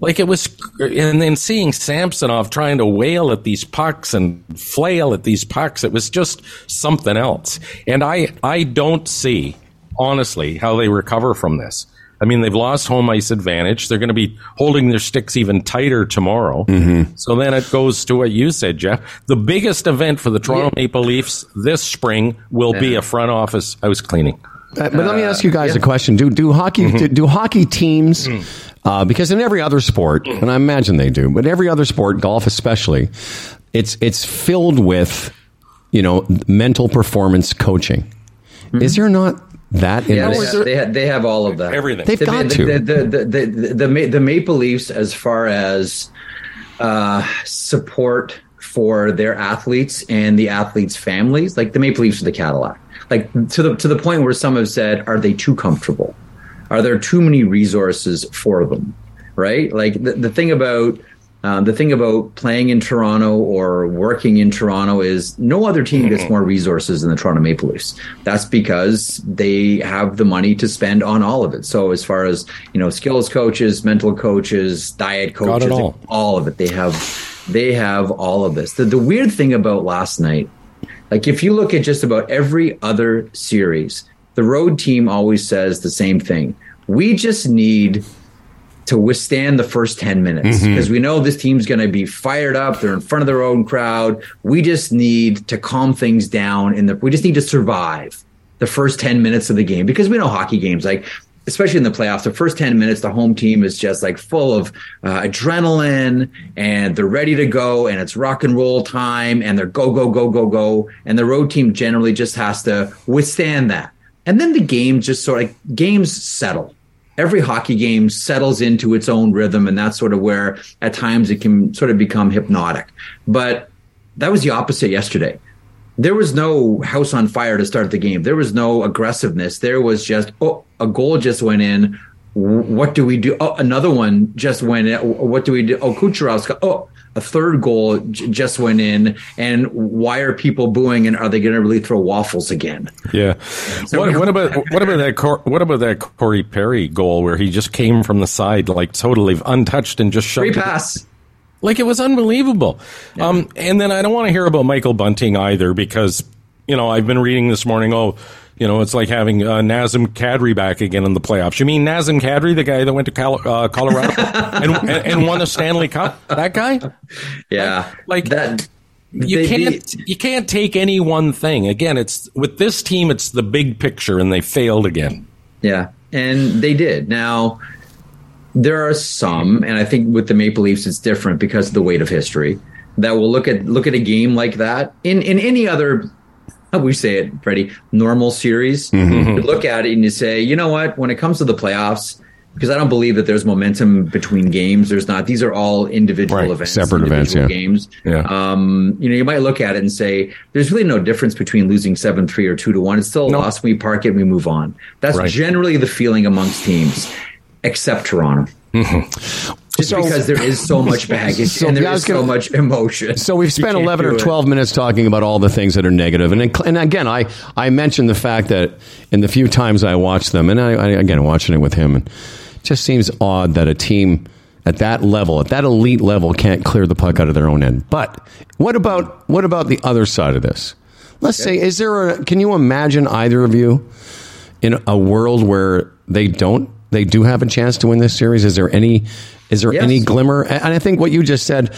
like it was. And then seeing Samsonov trying to wail at these pucks and flail at these pucks, it was just something else. And I, I don't see honestly how they recover from this. I mean, they've lost home ice advantage. They're going to be holding their sticks even tighter tomorrow. Mm-hmm. So then it goes to what you said, Jeff. The biggest event for the Toronto Maple Leafs this spring will be a front office house cleaning. Uh, but let me ask you guys yeah. a question: Do do hockey do, do hockey teams? Uh, because in every other sport, and I imagine they do, but every other sport, golf especially, it's it's filled with you know mental performance coaching. Is there not that in Yeah, this? they, they, ha- they have all of that. Everything. They've the, got the, to. The, the, the, the, the, the Maple Leafs, as far as uh, support for their athletes and the athletes' families, like the Maple Leafs are the Cadillac. Like to the to the point where some have said, are they too comfortable? Are there too many resources for them? Right? Like the, the thing about um, the thing about playing in Toronto or working in Toronto is no other team gets more resources than the Toronto Maple Leafs. That's because they have the money to spend on all of it. So as far as you know, skills coaches, mental coaches, diet coaches, all. all of it. They have they have all of this. The, the weird thing about last night, like if you look at just about every other series, the road team always says the same thing. We just need to withstand the first 10 minutes mm-hmm. because we know this team's going to be fired up. They're in front of their own crowd. We just need to calm things down in the, we just need to survive the first 10 minutes of the game because we know hockey games like, especially in the playoffs, the first 10 minutes, the home team is just like full of uh, adrenaline and they're ready to go and it's rock and roll time and they're go, go, go, go, go. And the road team generally just has to withstand that. And then the game just sort of games settle every hockey game settles into its own rhythm and that's sort of where at times it can sort of become hypnotic but that was the opposite yesterday there was no house on fire to start the game there was no aggressiveness there was just oh a goal just went in what do we do oh another one just went in what do we do oh Kucherov's oh a third goal j- just went in and why are people booing and are they going to really throw waffles again Yeah. what, what about what about that Cor- what about that Corey Perry goal where he just came from the side like totally untouched and just free shoved it- pass like it was unbelievable. Um, and then I don't want to hear about Michael Bunting either because you know I've been reading this morning. Oh, You know, it's like having uh, Nazem Kadri back again in the playoffs. You mean Nazem Kadri, the guy that went to Cal- uh, Colorado and, and, and won a Stanley Cup? That guy? Yeah, Like that. you they- can't they- you can't take any one thing. Again, it's with this team, it's the big picture, and they failed again. Yeah, and they did. Now, there are some, and I think with the Maple Leafs, it's different because of the weight of history. That will look at look at a game like that in in any other. How we say it, Freddie? Normal series. You look at it and you say, you know what? When it comes to the playoffs, because I don't believe that there's momentum between games. There's not. These are all individual Right, events, separate events, individual yeah. games. Yeah. Um, you know, you might look at it and say, there's really no difference between losing seven three or two to one. It's still a No. loss. We park it, and we move on. That's Right. generally the feeling amongst teams, except Toronto. Just So- because there is so much baggage So, and there yeah, is gonna- so much emotion. So we've spent 11 or do it. 12 minutes talking about all the things that are negative. And, and again, I, I mentioned the fact that in the few times I watched them, and I, I again, watching it with him, and it just seems odd that a team at that level, at that elite level, can't clear the puck out of their own end. But what about, what about the other side of this? Let's say, is there a, can you imagine either of you in a world where they don't, they do have a chance to win this series? Is there any, is there Yes. any glimmer? And I think what you just said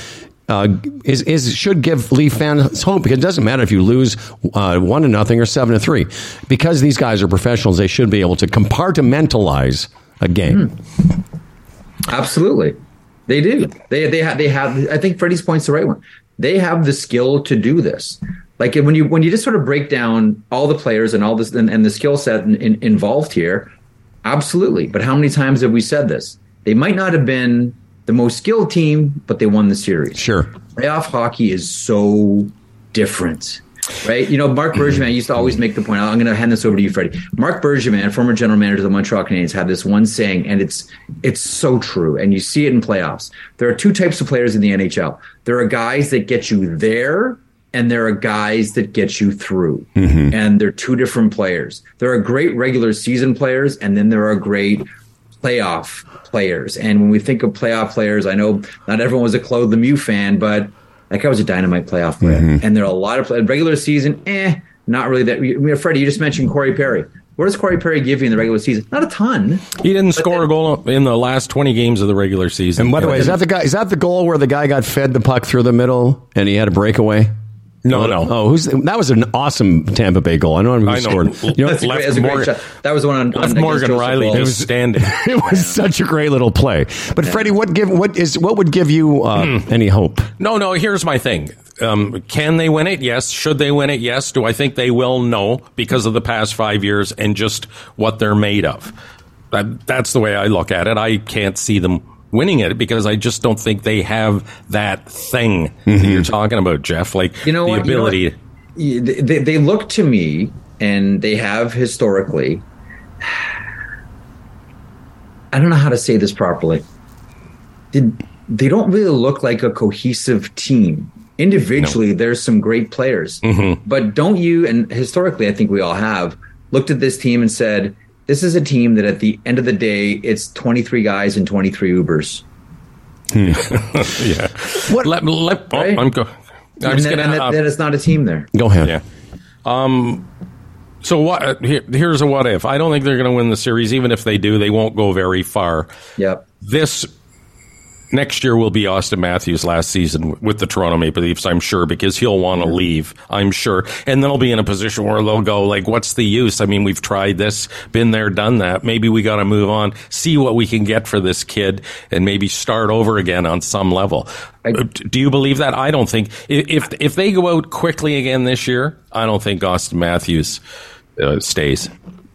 uh, is, is should give Leaf fans hope because it doesn't matter if you lose uh, one to nothing or seven to three, because these guys are professionals. They should be able to compartmentalize a game. Absolutely, they do. They they have they have. I think Freddie's point's the right one. They have the skill to do this. Like when you when you just sort of break down all the players and all this and, and the skill set in, in, involved here, absolutely. But how many times have we said this? They might not have been the most skilled team, but they won the series. Sure. playoff hockey is so different. Right, you know, Marc Bergevin used to always make the point. I'm going to hand this over to you, Freddie. Marc Bergevin, former general manager of the Montreal Canadiens, had this one saying, and it's it's so true. And you see it in playoffs. There are two types of players in the NHL. There are guys that get you there, and there are guys that get you through. Mm-hmm. And they're two different players. There are great regular season players, and then there are great playoff players. And when we think of playoff players, I know not everyone was a Claude Lemieux fan, but that guy was a dynamite playoff player. And there are a lot of regular season, eh, not really that. I mean, Freddie, you just mentioned Corey Perry. What does Corey Perry give you in the regular season? Not a ton. He didn't score a goal in the last 20 games of the regular season. And by the way, is that the guy? Is that the goal where the guy got fed the puck through the middle and he had a breakaway? No, no. Oh, who's that? Was an awesome Tampa Bay goal. I know who I know. scored. You know, That's left great Morgan-. That was the one on, on Morgan Rielly It was standing. it was such a great little play. But Freddie, what give what is what would give you uh, any hope? No, no. Here's my thing. Um, can they win it? Yes. Should they win it? Yes. Do I think they will? No, because of the past five years and just what they're made of. That, that's the way I look at it. I can't see them winning it because I just don't think they have that thing that mm-hmm. you're talking about, Jeff. Like You know the what? You know ability. They, they look to me, and they have historically. I don't know how to say this properly. They, they don't really look like a cohesive team. Individually, there's some great players, mm-hmm. but don't you? And historically, I think we all have looked at this team and said, "This is a team that, at the end of the day, it's 23 guys and 23 Ubers." Yeah. What- Let, let, oh, Right? I'm go. I'm And, just that, gonna. and that, uh, that is not a team there. Go ahead. Yeah. Um. So what? uh, Here, here's a what if. I don't think they're going to win the series. Even if they do, they won't go very far. Yep. This next year will be Auston Matthews' last season with the Toronto Maple Leafs. I'm sure because he'll want to leave. I'm sure, and then they'll be in a position where they'll go like, "What's the use? I mean, we've tried this, been there, done that. Maybe we got to move on, see what we can get for this kid, and maybe start over again on some level." I- Uh, do you believe that? I don't think if if they go out quickly again this year, I don't think Auston Matthews uh, stays.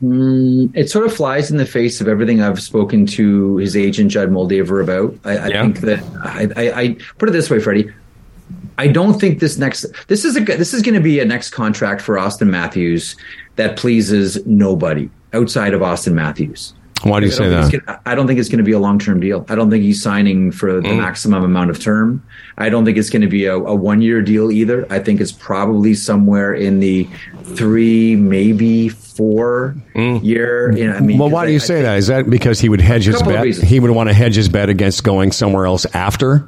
Mm, it sort of flies in the face of everything I've spoken to his agent Judd Moldaver about. I, I Yeah. think that I, I, I put it this way, Freddie. I don't think this next this is a this is going to be a next contract for Auston Matthews that pleases nobody outside of Auston Matthews. Why do you say that? gonna- I don't think it's going to be a long term deal. I don't think he's signing for the mm. maximum amount of term. I don't think it's going to be a, a one year deal either. I think it's probably somewhere in the three, maybe four mm. year. You know, I mean, Well, why do you I- say that? Is that because he would hedge his bet? He would want to hedge his bet against going somewhere else after.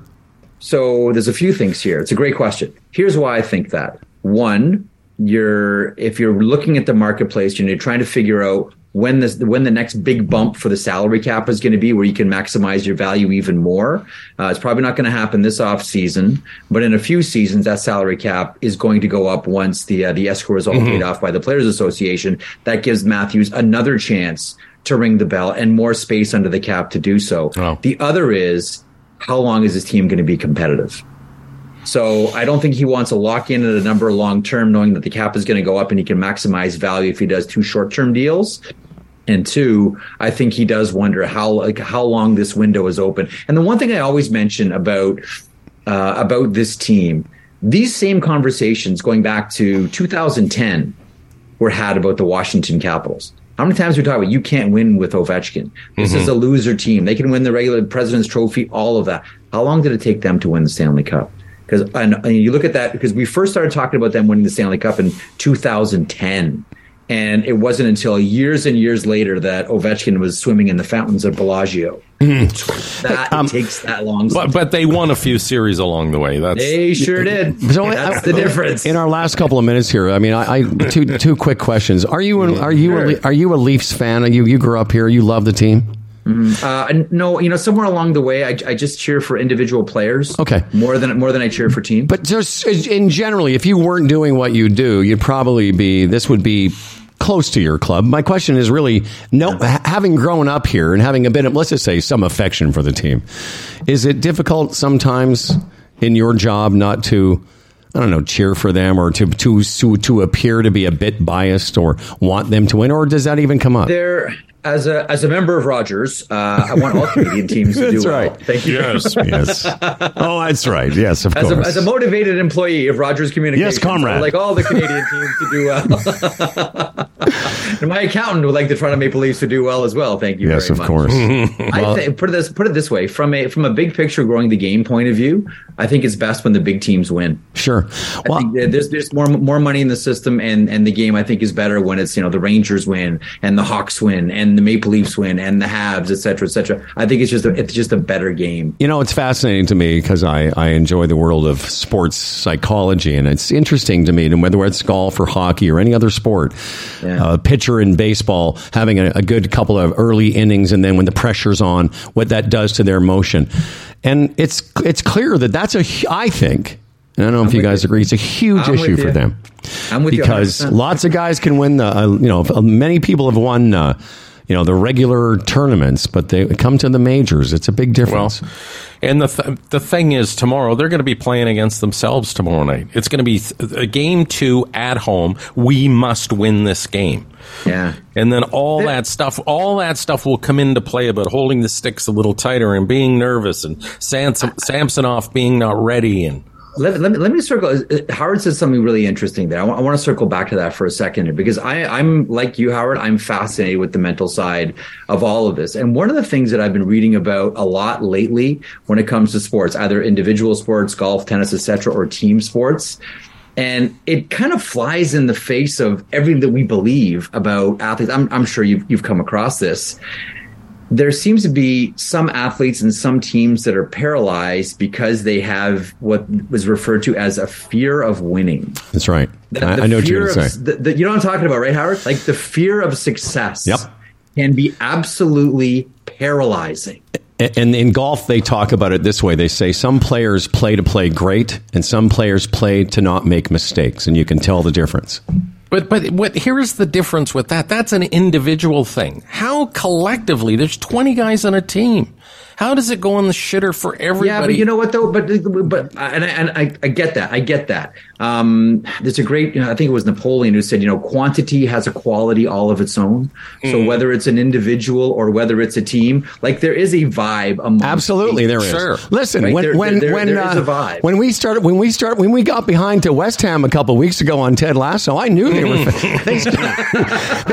So there's a few things here. It's a great question. Here's why I think that. One, you're if you're looking at the marketplace and you're trying to figure out when this when the next big bump for the salary cap is going to be where you can maximize your value even more uh, it's probably not going to happen this off season but in a few seasons that salary cap is going to go up once the uh, the escrow is all paid off by the players association that gives matthews another chance to ring the bell and more space under the cap to do so Wow. the other is how long is this team going to be competitive so I don't think he wants to lock in at a number long term, knowing that the cap is going to go up and he can maximize value if he does two short term deals. And two, I think he does wonder how like how long this window is open. And the one thing I always mention about uh, about this team, these same conversations going back to 2010 were had about the Washington Capitals. How many times we talk about you can't win with Ovechkin? This is a loser team. They can win the regular President's Trophy, all of that. How long did it take them to win the Stanley Cup? Because and, and you look at that because we first started talking about them winning the Stanley Cup in 2010, and it wasn't until years and years later that Ovechkin was swimming in the fountains of Bellagio. Mm-hmm. that it um, takes that long. But, but they won a few series along the way. That's they sure did. So That's I- the uh, difference. In our last couple of minutes here, I mean, I, I two two quick questions. Are you a, are you a, are you a Leafs fan? Are you you grew up here? You love the team? Uh, no, you know, somewhere along the way, I, I just cheer for individual players. Okay. more than more than I cheer for team. But just in generally, if you weren't doing what you do, you'd probably be. This would be close to your club. My question is really, no, ha- having grown up here and having a bit of, let's just say, some affection for the team, is it difficult sometimes in your job not to? I don't know, cheer for them or to to to, to appear to be a bit biased or want them to win, or does that even come up? there, as a as a member of Rogers, uh, I want all Canadian teams to do That's well. Thank you. yes. yes. Oh, that's right. Yes, of As a, course. as a motivated employee of Rogers Communications, Yes, comrade. I like all the Canadian teams to do well. and my accountant would like the Toronto Maple Leafs to do well as well. Thank you. yes, very of much. course. I think, put it this put it this way from a from a big picture growing the game point of view, I think it's best when the big teams win. Sure. I Well, think there's there's more more money in the system, and and the game I think is better when it's you know the Rangers win and the Hawks win and the Maple Leafs win and the Habs, et cetera, et cetera. I think it's just a, it's just a better game. You know, it's fascinating to me because I, I enjoy the world of sports psychology, and it's interesting to me, and whether it's golf or hockey or any other sport, Yeah. a pitcher in baseball having a, a good couple of early innings, and then when the pressure's on, what that does to their motion, and it's it's clear that that's a I think. and I don't know if you guys you. agree. It's a huge I'm issue for them I'm with you because 100%. lots of guys can win the. Uh, you know, uh, many people have won. Uh, you know the regular tournaments, but they come to the majors. It's a big Well, difference. and the th- the thing is, tomorrow they're going to be playing against themselves tomorrow night. It's going to be th- a game two at home. We must win this game. Yeah. And then all that stuff, all that stuff will come into play about holding the sticks a little tighter and being nervous and Samson, Samsonov being not ready and Let, let me let me circle. uh, Howard said something really interesting there. I want, I want to circle back to that for a second because I, I'm like you, Howard. I'm fascinated with the mental side of all of this. And one of the things that I've been reading about a lot lately when it comes to sports, either individual sports, golf, tennis, etc., or team sports, and it kind of flies in the face of everything that we believe about athletes. I'm, I'm sure you've you've come across this there seems to be some athletes and some teams that are paralyzed because they have what was referred to as a fear of winning. That's right. The- I, the I know what you're fear going to the- the- you know what I'm talking about, right, Howard? Like the fear of success Yep. can be absolutely paralyzing. And in golf, they talk about it this way. They say some players play to play great, and some players play to not make mistakes, and you can tell the difference. But but what here is the difference with that? That's an individual thing. How collectively? There's 20 guys on a team. How does it go in the shitter for everybody? Yeah, but you know what though? But but and I, and I, I get that. I get that. Um, there's a great. I think it was Napoleon who said, you know, quantity has a quality all of its own. So Mm. whether it's an individual or whether it's a team, like there is a vibe. Among Absolutely, there is. Sure. Listen, Right, when there- when there- when there uh, is a vibe. when we started when we start when we got behind to West Ham a couple weeks ago on Ted Lasso, I knew they were they,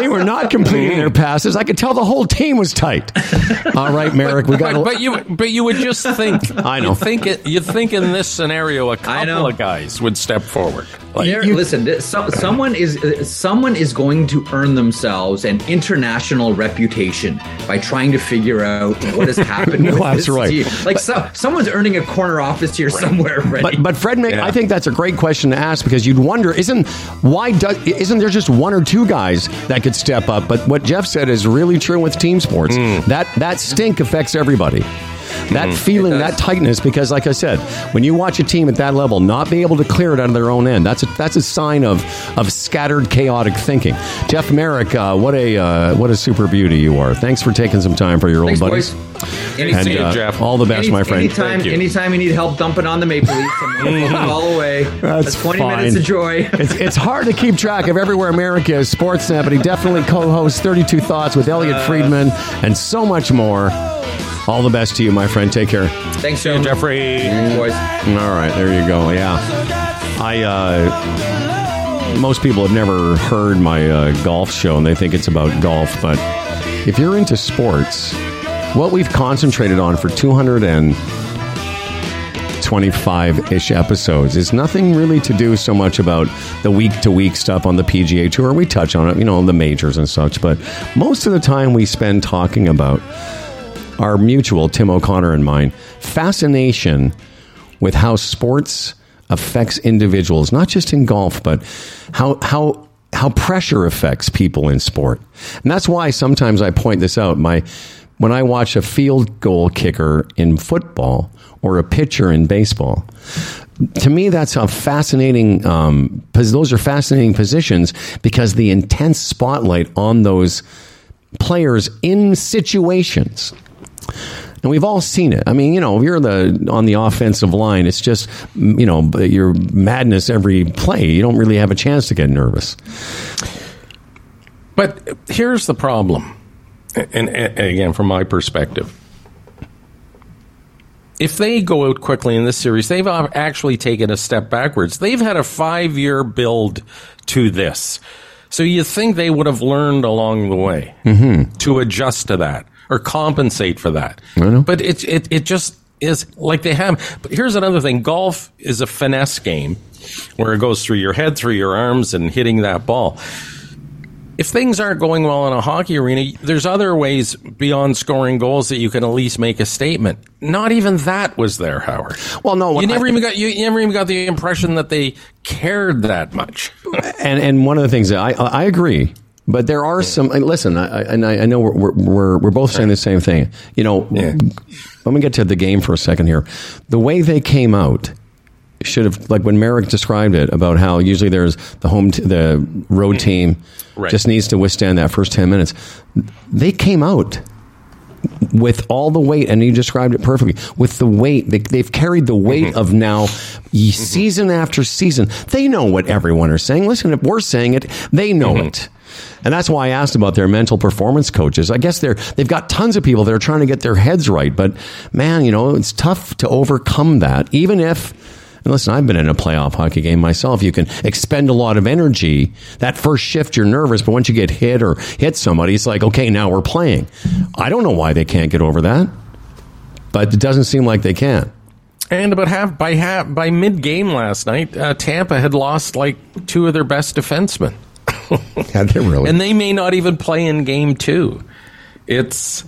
they were not completing their passes. I could tell the whole team was tight. All right, Marek, we got. But, but you but you would just think I know. you think it you think in this scenario a couple of guys would step forward. Like, There- you- listen, so, someone is uh, someone is going to earn themselves an international reputation by trying to figure out what has happened. No, with that's this right. team. Like so, someone's earning a corner office here somewhere. Right? But but Fred, Yeah. I think that's a great question to ask because you'd wonder isn't why do, isn't there just one or two guys that could step up? But what Jeff said is really true with team sports. That that stink affects everybody. That feeling, that tightness, because like I said, when you watch a team at that level not be able to clear it out of their own end, that's a, that's a sign of of scattered, chaotic thinking. Jeff Marek, uh, what a uh, what a super beauty you are. Thanks for taking some time for your Thanks, old buddies. boys. Any- And uh, Jeff. all the best, Any- my friend. Anytime, Thank you. anytime you need help dumping on the Maple Leafs, I'm one phone call away. That's That's 20 fine. minutes of joy. it's, it's hard to keep track of everywhere Marek is Sports Sportsnet, but he definitely co-hosts 32 Thoughts with Elliotte Uh. Friedman and so much more. All the best to you, my friend. Take care. Thanks, Yeah, gentlemen. Jeffrey. Boys. All right, there you go. Yeah, I. Uh, most people have never heard my uh, golf show, and they think it's about golf. But if you're into sports, what we've concentrated on for 200 and 25 ish episodes is nothing really to do so much about the week to week stuff on the PGA Tour. We touch on it, you know, the majors and such, but most of the time we spend talking about our mutual, Tim O'Connor and mine, fascination with how sports affects individuals, not just in golf, but how, how, how pressure affects people in sport. And that's why sometimes I point this out. My, when I watch a field goal kicker in football or a pitcher in baseball, to me, that's a fascinating. Um, those are fascinating positions because the intense spotlight on those players in situations. And we've all seen it. I mean, you know, if you're the on the offensive line, it's just you know your madness every play. You don't really have a chance to get nervous. But here's the problem, and, and again, from my perspective, if they go out quickly in this series, they've actually taken a step backwards. They've had a five year build to this. So you think they would have learned along the way mm-hmm. to adjust to that or compensate for that. But it, it, it just is like they have. But here's another thing golf is a finesse game where it goes through your head, through your arms, and hitting that ball if things aren't going well in a hockey arena, there's other ways beyond scoring goals that you can at least make a statement. Not even that was there, Howard. Well, no, you never I- even got you, you never even got the impression that they cared that much. And and one of the things that I I agree, but there are some. and Listen, I, and I, I know we're, we're we're both saying the same thing. You know, Yeah. let me get to the game for a second here. The way they came out should have like when Marek described it about how usually there's the home t- the road mm-hmm. team Right. just needs to withstand that first 10 minutes. They came out with all the weight, and you described it perfectly. With the weight, they, they've carried the weight mm-hmm. of now ye- mm-hmm. season after season. They know what everyone are saying. Listen, if we're saying it, they know it. And that's why I asked about their mental performance coaches. I guess they're they've got tons of people that are trying to get their heads right, but man, you know, it's tough to overcome that. Even if and listen, I've been in a playoff hockey game myself. You can expend a lot of energy. That first shift, you're nervous, but once you get hit or hit somebody, it's like, okay, now we're playing. I don't know why they can't get over that, but it doesn't seem like they can. And about half by half by mid game last night, uh, Tampa had lost like two of their best defensemen. Had they really? and they may not even play in game two. It's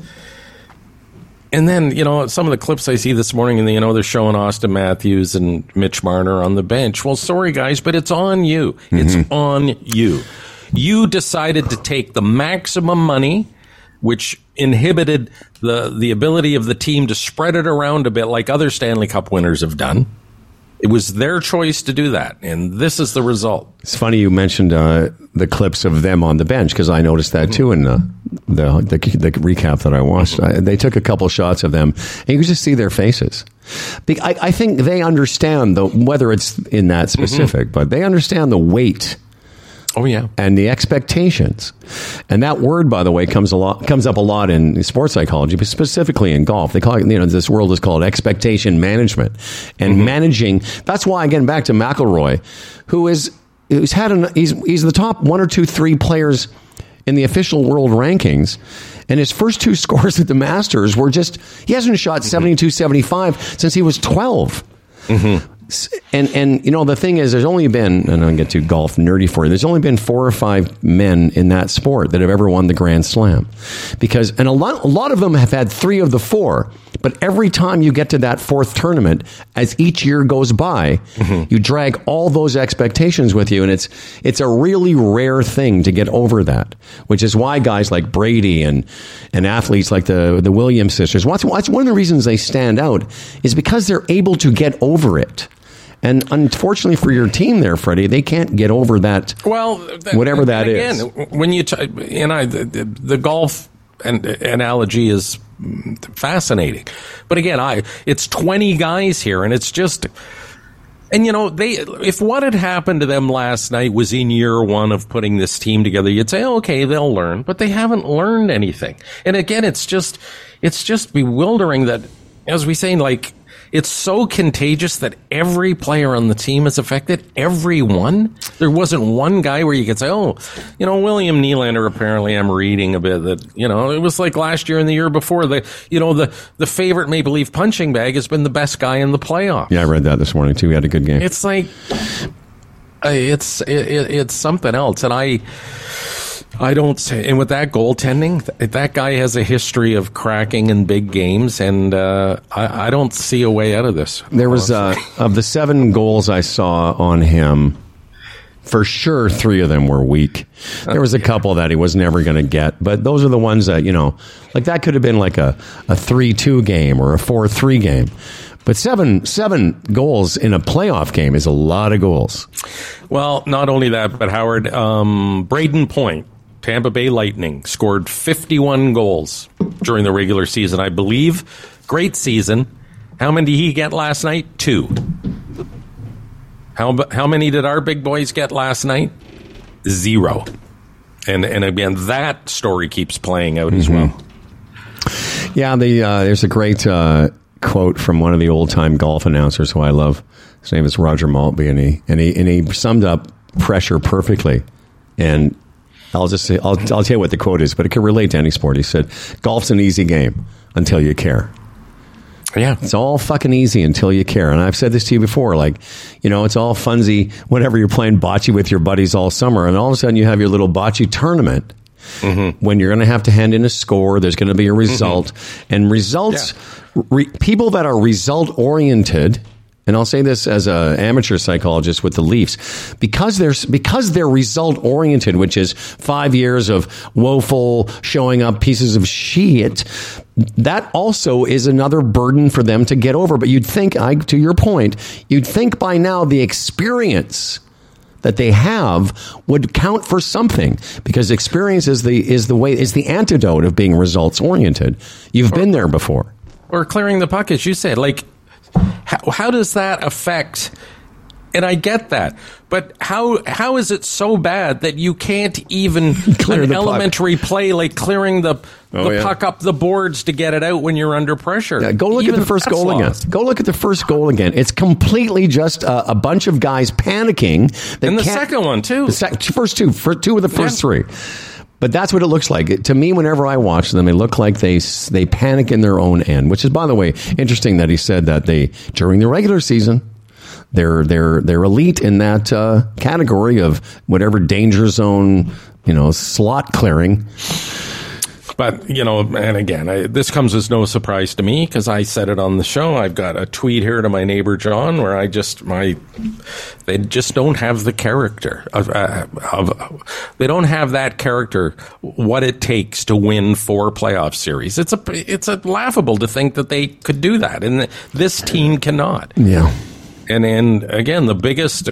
and then you know some of the clips I see this morning, and you know they're showing Auston Matthews and Mitch Marner on the bench. Well, sorry guys, but it's on you. It's mm-hmm. on you. You decided to take the maximum money, which inhibited the the ability of the team to spread it around a bit, like other Stanley Cup winners have done. It was their choice to do that, and this is the result. It's funny you mentioned uh, the clips of them on the bench because I noticed that too in the the, the, the recap that I watched. I, they took a couple shots of them, and you could just see their faces. I, I think they understand the whether it's in that specific, but they understand the weight Oh yeah. and the expectations. And that word, by the way, comes a lot comes up a lot in sports psychology, but specifically in golf. They call it, you know, this world is called expectation management and mm-hmm. managing. That's why, again, back to McIlroy, who is who's had an he's he's the top one or two three players in the official world rankings. And his first two scores at the Masters were just he hasn't shot mm-hmm. 72 75 since he was 12. Mm-hmm. And and you know the thing is, there's only been, and I'll get to golf nerdy for you. There's only been four or five men in that sport that have ever won the Grand Slam, because and a lot a lot of them have had three of the four. But every time you get to that fourth tournament, as each year goes by, mm-hmm. you drag all those expectations with you, and it's it's a really rare thing to get over that. Which is why guys like Brady and and athletes like the the Williams sisters, what's, what's one of the reasons they stand out is because they're able to get over it. And unfortunately for your team there, Freddie, they can't get over that. Well, Whatever that again, is. when you t- and I, the, the, the golf and analogy is fascinating, but again, I it's twenty guys here, and it's just. And you know, they if what had happened to them last night was in year one of putting this team together, you'd say, oh, okay, they'll learn, but they haven't learned anything. And again, it's just it's just bewildering that, as we say, like it's so contagious that every player on the team is affected. Everyone. There wasn't one guy where you could say, "Oh, you know, William Nylander." Apparently, I'm reading a bit that you know it was like last year and the year before. The you know the the favorite Maple Leaf punching bag has been the best guy in the playoffs. Yeah, I read that this morning too. He had a good game. It's like uh, it's it, it, it's something else, and I. I don't say, and with that goaltending, th- that guy has a history of cracking in big games, and uh, I, I don't see a way out of this. There was uh, of the seven goals I saw on him. For sure, three of them were weak. There was a couple that he was never going to get, but those are the ones that you know, like that could have been like a a three two game or a four three game. But seven seven goals in a playoff game is a lot of goals. Well, not only that, but Howard um, Brayden Point, Tampa Bay Lightning, scored 51 goals during the regular season, I believe. Great season. How many did he get last night? Two. How how many did our big boys get last night? Zero. And and again, that story keeps playing out as well. Yeah, the uh, there's a great uh, quote from one of the old time golf announcers who I love. His name is Roger Maltby, and he and he and he summed up pressure perfectly. And I'll just say I'll I'll tell you what the quote is, but it can relate to any sport. He said, "Golf's an easy game until you care." Yeah. It's all fucking easy until you care. And I've said this to you before. Like, you know, it's all funsy whenever you're playing bocce with your buddies all summer, and all of a sudden you have your little bocce tournament. Mm-hmm. When you're going to have to hand in a score, there's going to be a result, mm-hmm. and results. Re, people that are result oriented, and I'll say this as an amateur psychologist with the Leafs, because they're because they're result oriented, which is five years of woeful showing up pieces of shit. That also is another burden for them to get over. But you'd think, I, to your point, you'd think by now the experience that they have would count for something because experience is the is the way is the antidote of being results oriented. You've been there before. or clearing the puck, as you said. Like, how, how does that affect? And I get that, but how how is it so bad that you can't even Clear an the puck. elementary play like clearing the Oh, the yeah. puck up the boards to get it out when you're under pressure? Yeah, go look Even at the first goal lost. again. Go look at the first goal again. It's completely just a, a bunch of guys panicking. And the second one, too. The sec- first two, for two of the first Yeah. three. But that's what it looks like It- to me. Whenever I watch them, they look like they they panic in their own end. Which is, by the way, interesting that he said that they during the regular season they're they're they're elite in that uh, category of whatever danger zone you know slot clearing. But you know, and again, I, this comes as no surprise to me because I said it on the show. I've got a tweet here to my neighbor John where I just my they just don't have the character of, uh, of they don't have that character what it takes to win four playoff series. It's a it's a laughable to think that they could do that, and this team cannot. Yeah. And and again, the biggest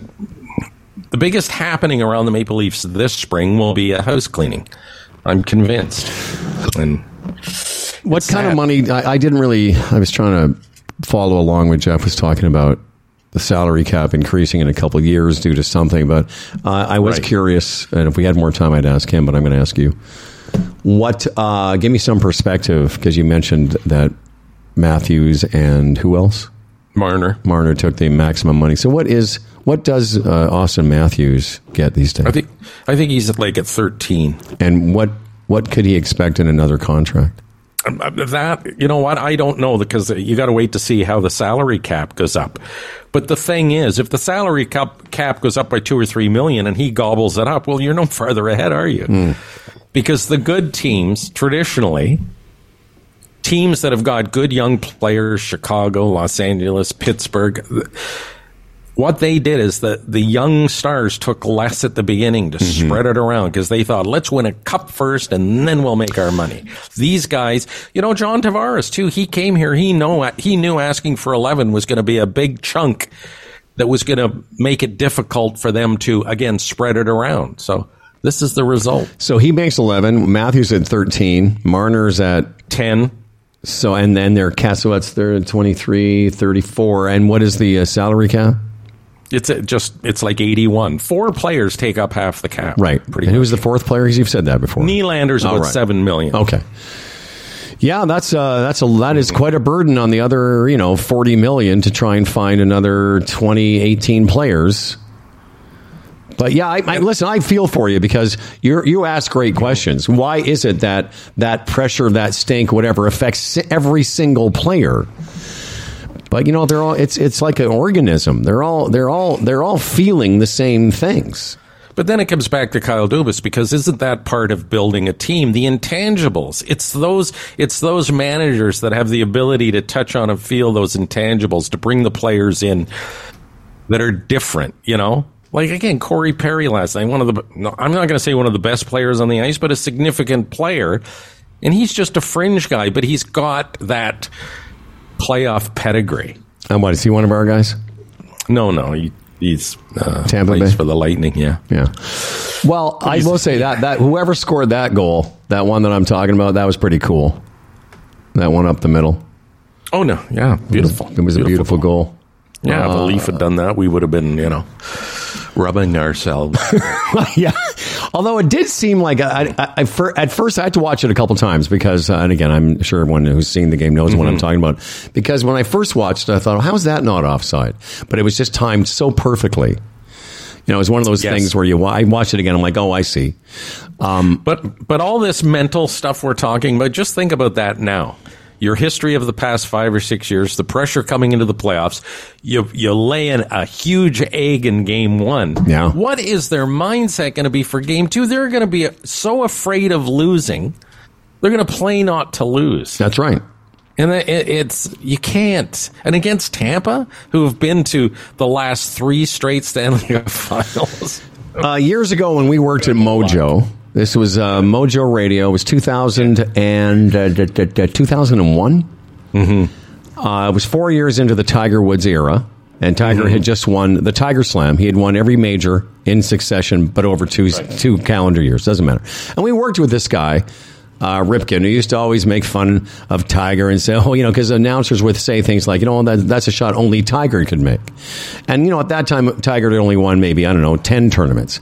the biggest happening around the Maple Leafs this spring will be a house cleaning. I'm convinced. And What kind of money? I, I didn't really. I was trying to follow along when Jeff was talking about the salary cap increasing in a couple of years due to something, but uh, I was Right. curious, and if we had more time, I'd ask him. But I'm going to ask you. What? Uh, give me some perspective because you mentioned that Matthews and who else? Marner. Marner took the maximum money. So what is what does uh, Auston Matthews get these days? I think I think he's like at 13. and what what could he expect in another contract? Uh, That you know what I don't know because you got to wait to see how the salary cap goes up. But the thing is, if the salary cap cap goes up by two or three million and he gobbles it up, well, you're no farther ahead, are you? Because the good teams traditionally, teams that have got good young players, Chicago, Los Angeles, Pittsburgh. What they did is that the young stars took less at the beginning to spread it around because they thought, let's win a cup first and then we'll make our money. These guys, you know, John Tavares too, he came here, he know, he knew asking for 11 was going to be a big chunk that was going to make it difficult for them to, again, spread it around. So this is the result. So he makes 11. Matthews at 13. Marner's at 10. so, and then their Casowet's they're at 23, 34. And what is the uh, salary cap? It's just, it's like 81. Four players take up half the cap. Right. Pretty and who was the fourth player? Because You've said that before. Nylander's Oh, about right. 7 million. Okay. Yeah, that's uh, that's a that is quite a burden on the other you know forty million to try and find another 20, 18 players. But yeah, I, I listen. I feel for you because you you ask great questions. Why is it that that pressure, that stink, whatever, affects every single player? But you know, they're all it's it's like an organism. They're all they're all they're all feeling the same things. But then it comes back to Kyle Dubas because isn't that part of building a team? The intangibles. It's those it's those managers that have the ability to touch on and feel those intangibles to bring the players in that are different, you know? Like again, Corey Perry last night, one of the no, I'm not going to say one of the best players on the ice, but a significant player. And he's just a fringe guy, but he's got that playoff pedigree. And what is he one of our guys? No, no, he, he's uh, Tampa Bay? for the Lightning, yeah. Yeah. Well, I will say that that whoever scored that goal, that one that I'm talking about, that was pretty cool. That one up the middle. Oh no, yeah, beautiful. It was a beautiful goal. Yeah, if Uh, a Leaf had done that, we would have been, you know, rubbing ourselves. yeah. Although it did seem like I, I, I, fir- at first I had to watch it a couple times because, uh, and again, I'm sure everyone who's seen the game knows what I'm talking about. Because when I first watched it, I thought, how is that not offside? But it was just timed so perfectly. You know, it was one of those Yes. things where you I watch it again. I'm like, oh, I see. but but all this mental stuff we're talking about, just think about that now. Your history of the past five or six years, the pressure coming into the playoffs, you you lay in a huge egg in game one. Yeah. What is their mindset going to be for game two? They're going to be so afraid of losing. They're going to play not to lose. That's right. And it's you can't. And against Tampa, who have been to the last three straight Stanley Cup Finals. Uh, years ago, when we worked at Mojo, this was uh, Mojo Radio. It was 2000 and uh, d- d- d- 2001. Mm-hmm. Uh, it was four years into the Tiger Woods era, and Tiger had just won the Tiger Slam. He had won every major in succession, but over two two calendar years. Doesn't matter. And we worked with this guy. Uh, Ripken, who used to always make fun of Tiger and say, "Oh, you know," because announcers would say things like, "You know, that, that's a shot only Tiger could make," and you know, at that time, Tiger had only won maybe I don't know ten tournaments,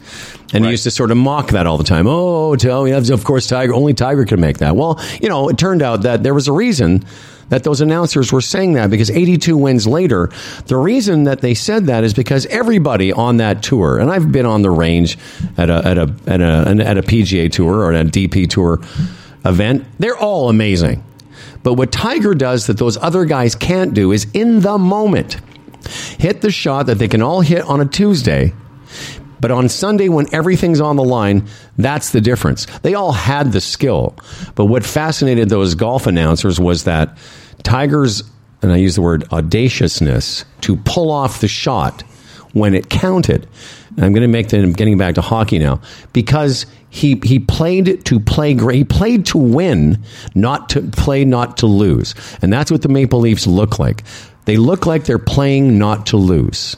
and he used to sort of mock that all the time. Oh, tell me, of course, Tiger only Tiger can make that. Well, you know, it turned out that there was a reason that those announcers were saying that because 82 wins later, the reason that they said that is because everybody on that tour, and I've been on the range at a at a at a at a PGA tour or at a DP tour event, they're all amazing. But what Tiger does that those other guys can't do is in the moment hit the shot that they can all hit on a Tuesday. But on Sunday, when everything's on the line, that's the difference. They all had the skill. But what fascinated those golf announcers was that Tiger's, and I use the word audaciousness, to pull off the shot when it counted. And I'm going to make the, I'm getting back to hockey now, because he, he played to play great. He played to win, not to play, not to lose. And that's what the Maple Leafs look like. They look like they're playing not to lose.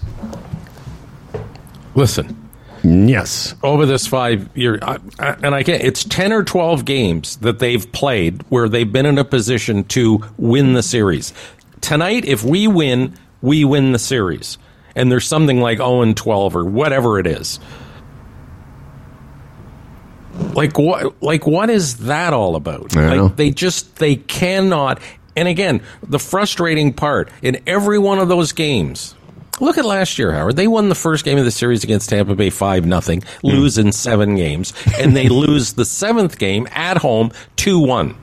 Listen, Yes. over this five year, I, I, and I get it's ten or twelve games that they've played where they've been in a position to win the series. Tonight, if we win, we win the series, and there's something like zero and twelve or whatever it is. Like what? Like what is that all about? I like know. they just they cannot. And again, the frustrating part in every one of those games. Look at last year, Howard. They won the first game of the series against Tampa Bay five nothing, lose in hmm. seven games, and they lose the seventh game at home two one.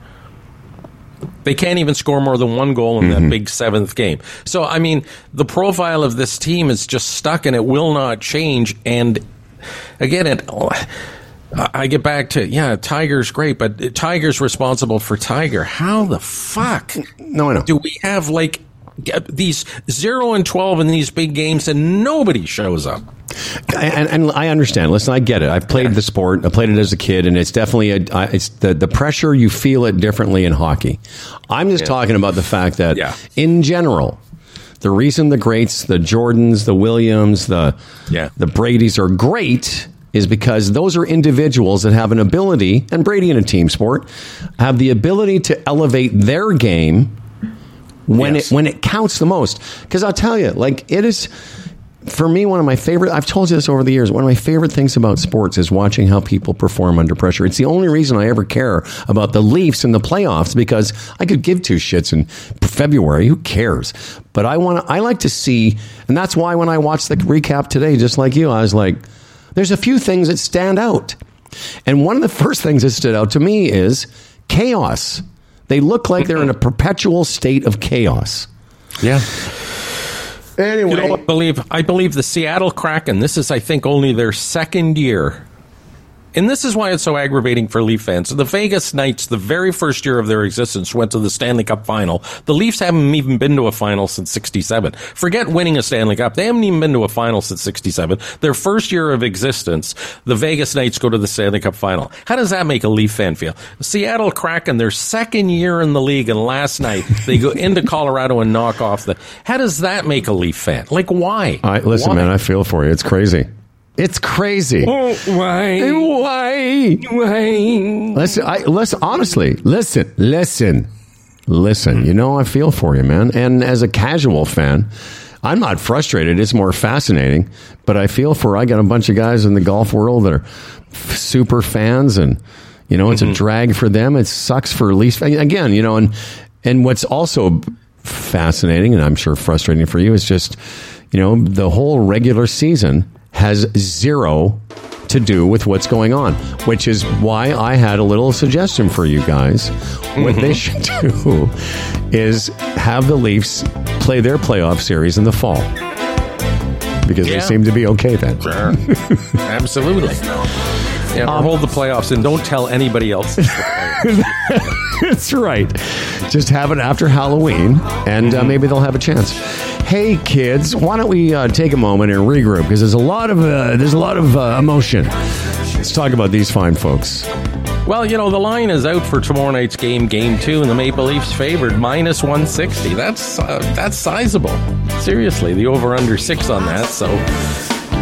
They can't even score more than one goal in that mm-hmm. big seventh game. So, I mean, the profile of this team is just stuck and it will not change. And again, it. I get back to yeah, Tiger's great, but Tiger's responsible for Tiger. How the fuck No, I know. do we have like these zero and twelve in these big games and nobody shows up? and, and I understand. Listen, I get it. I've played the sport. I played it as a kid, and it's definitely a. It's the the pressure you feel it differently in hockey. I'm just talking about the fact that, Yeah. in general, the reason the greats, the Jordans, the Williams, the Yeah. the Brady's are great is because those are individuals that have an ability, and Brady in a team sport have the ability to elevate their game when Yes. it when it counts the most. Because I'll tell you, like it is for me one of my favorite. I've told you this over the years. One of my favorite things about sports is watching how people perform under pressure. It's the only reason I ever care about the Leafs and the playoffs because I could give two shits in February. Who cares? But I want to. I like to see, and that's why when I watched the recap today, just like you, I was like, "There's a few things that stand out." And one of the first things that stood out to me is chaos. They look like they're in a perpetual state of chaos. Yeah. Anyway, You know, I believe I believe the Seattle Kraken. This is, I think, only their second year, and this is why it's so aggravating for Leaf fans. The Vegas Knights, the very first year of their existence, went to the Stanley Cup final. The Leafs haven't even been to a final since '67. Forget winning a Stanley Cup; they haven't even been to a final since '67. Their first year of existence, the Vegas Knights go to the Stanley Cup final. How does that make a Leaf fan feel? Seattle Kraken, their second year in the league, and last night they go into Colorado and knock off the. How does that make a Leaf fan? Like why? I, listen, Why? man, I feel for you. It's crazy. It's crazy. Oh, why? Why? Why? Listen, I, listen, honestly, listen, listen, listen. You know, I feel for you, man. And as a casual fan, I'm not frustrated. It's more fascinating. But I feel for. I got a bunch of guys in the golf world that are f- super fans, and you know, it's a mm-hmm. drag for them. It sucks for at least again. You know, and and what's also fascinating, and I'm sure frustrating for you, is just you know the whole regular season has zero to do with what's going on, which is why I had a little suggestion for you guys. What they mm-hmm. should do is have the Leafs play their playoff series in the fall because they Yeah. seem to be okay then. Sure. Absolutely. Yeah, or hold the playoffs and don't tell anybody else. it's the playoffs. That's right. Just have it after Halloween, and uh, mm-hmm. maybe they'll have a chance. Hey, kids, why don't we uh, take a moment and regroup? Because there's a lot of uh, there's a lot of uh, emotion. Let's talk about these fine folks. well, you know, the line is out for tomorrow night's game, game two, and the Maple Leafs favored minus 160. That's uh, that's sizable. Seriously, the over under six on that. So,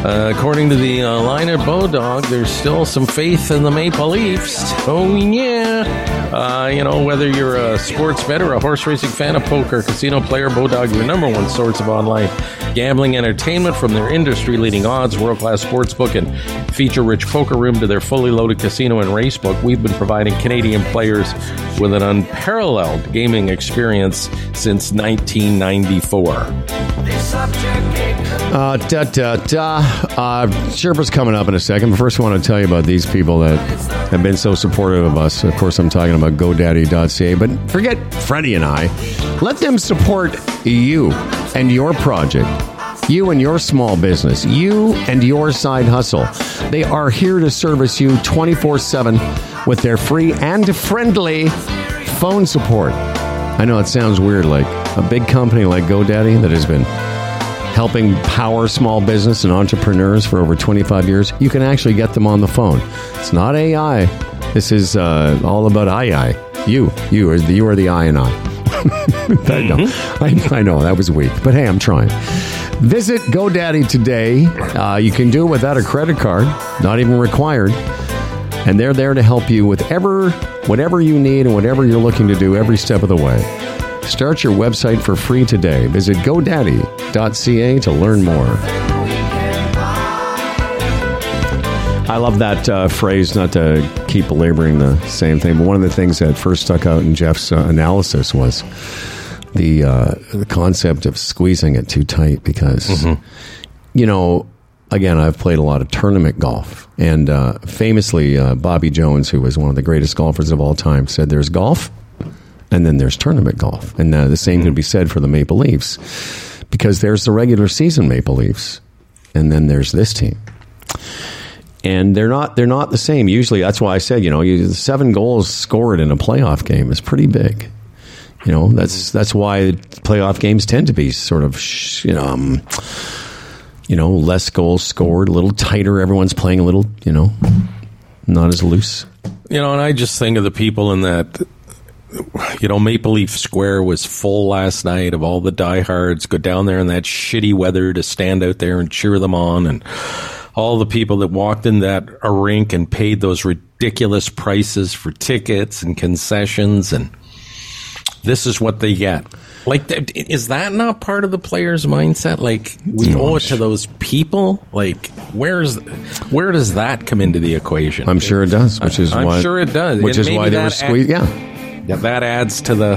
uh, according to the uh, line at Bodog, there's still some faith in the Maple Leafs. Oh, yeah. Uh, you know, whether you're a sports bet or a horse racing fan, a poker, casino player, Bodog, your number one source of online gambling entertainment from their industry leading odds, world class sportsbook, and feature rich poker room to their fully loaded casino and race book. We've been providing Canadian players with an unparalleled gaming experience since 1994. Uh, da, da, da. Uh, Sherpa's coming up in a second. But first, I want to tell you about these people that have been so supportive of us. Of course, I'm talking about GoDaddy.ca. But forget Freddie and I. Let them support you and your project. You and your small business, you and your side hustle. They are here to service you 24 7 with their free and friendly phone support. I know it sounds weird, like a big company like GoDaddy that has been helping power small business and entrepreneurs for over 25 years, you can actually get them on the phone. It's not AI. This is uh, all about II. You, you are the, you are the I and I. I know, I, I know that was weak, but hey, I'm trying. Visit GoDaddy today. Uh, you can do it without a credit card, not even required, and they're there to help you with ever, whatever you need and whatever you're looking to do every step of the way. Start your website for free today. Visit GoDaddy.ca to learn more. I love that uh, phrase, not to keep belaboring the same thing, but one of the things that first stuck out in Jeff's uh, analysis was the, uh, the concept of squeezing it too tight because, you know, again, I've played a lot of tournament golf. And uh, famously, uh, Bobby Jones, who was one of the greatest golfers of all time, said there's golf and then there's tournament golf, and uh, the same can be said for the Maple Leafs because there's the regular season Maple Leafs, and then there's this team and they're not they're not the same. Usually, that's why I said you know you, seven goals scored in a playoff game is pretty big. You know that's that's why playoff games tend to be sort of you know um, you know less goals scored, a little tighter. Everyone's playing a little you know not as loose. You know, and I just think of the people in that. You know, Maple Leaf Square was full last night of all the diehards. Go down there in that shitty weather to stand out there and cheer them on, and all the people that walked in that a rink and paid those ridiculous prices for tickets and concessions and this is what they get. Like, is that not part of the player's mindset? Like, we owe it to those people. Like, where's where does that come into the equation? I'm sure it does, which is I'm why, sure it does. Which And is why they were squeezed. yeah, yeah, that adds to the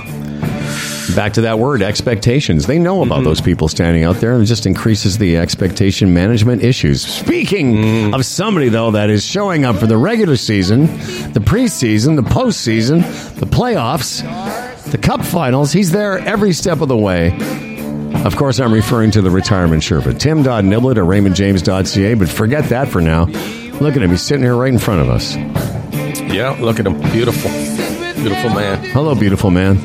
back to that word expectations. They know about mm-hmm. those people standing out there, and it just increases the expectation management issues. Speaking mm. of somebody though that is showing up for the regular season, the preseason, the postseason, the playoffs, the cup finals, he's there every step of the way. Of course, I'm referring to the retirement Sherpa, Tim.Niblett at RaymondJames.ca, but forget that for now. Look at him. He's sitting here right in front of us. yeah. Look at him, beautiful, beautiful man. Hello, beautiful man.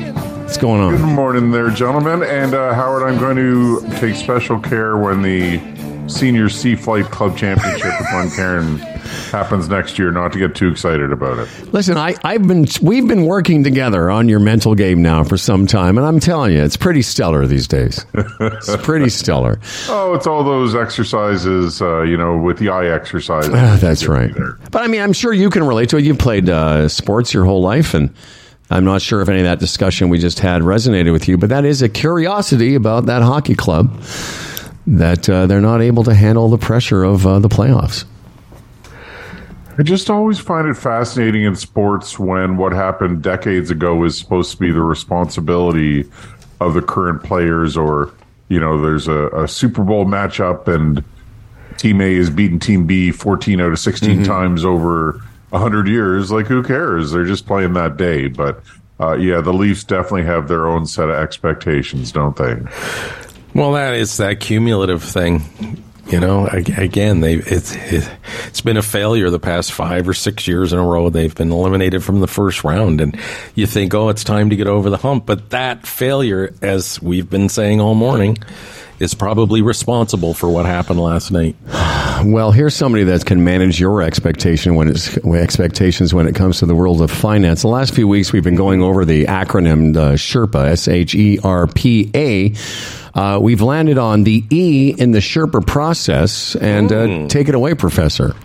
What's going on? Good morning there, gentlemen. And uh, Howard, I'm going to take special care when the Senior C Flight Club Championship at Glencairn happens next year, not to get too excited about it. Listen, I, I've been we've been working together on your mental game now for some time, and I'm telling you, it's pretty stellar these days. It's pretty stellar. Oh, it's all those exercises, uh, you know, with the eye exercises. Ah, that's right. But I mean, I'm sure you can relate to it. You've played uh, sports your whole life, and I'm not sure if any of that discussion we just had resonated with you. But that is a curiosity about that hockey club that uh, they're not able to handle the pressure of uh, the playoffs. I just always find it fascinating in sports when what happened decades ago is supposed to be the responsibility of the current players, or you know, there's a, a Super Bowl matchup and Team A is beating Team B 14 out of 16 times over 100 years. Like, who cares? They're just playing that day. But uh, yeah, the Leafs definitely have their own set of expectations, don't they? Well, that is that cumulative thing. You know, again, they it's it, it's been a failure the past five or six years in a row. They've been eliminated from the first round, and you think, oh, it's time to get over the hump. But that failure, as we've been saying all morning, is probably responsible for what happened last night. Well, here's somebody that can manage your expectation when it's expectations when it comes to the world of finance. The last few weeks, we've been going over the acronym uh, Sherpa, S H E R P A. Uh, we've landed on the E in the Sherpa process, and uh, take it away, Professor.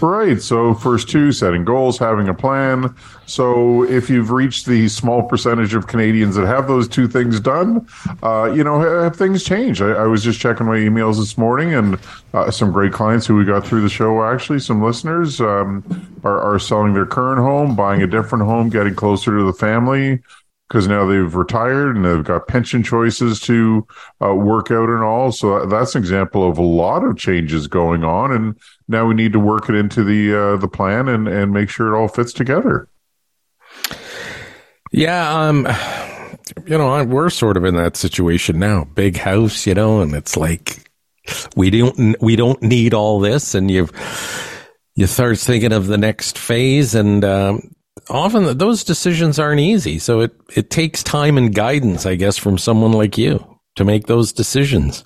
Right. So, first two, setting goals, having a plan. So, if you've reached the small percentage of Canadians that have those two things done, uh, you know, have things changed. I, I was just checking my emails this morning, and uh, some great clients who we got through the show, actually, some listeners um, are, are selling their current home, buying a different home, getting closer to the family because now they've retired and they've got pension choices to uh, work out and all. So that's an example of a lot of changes going on, and now we need to work it into the uh, the plan and and make sure it all fits together. Yeah, um, you know, we're sort of in that situation now. Big house, you know, and it's like we don't we don't need all this, and you you start thinking of the next phase, and um, often those decisions aren't easy. So it it takes time and guidance, I guess, from someone like you to make those decisions.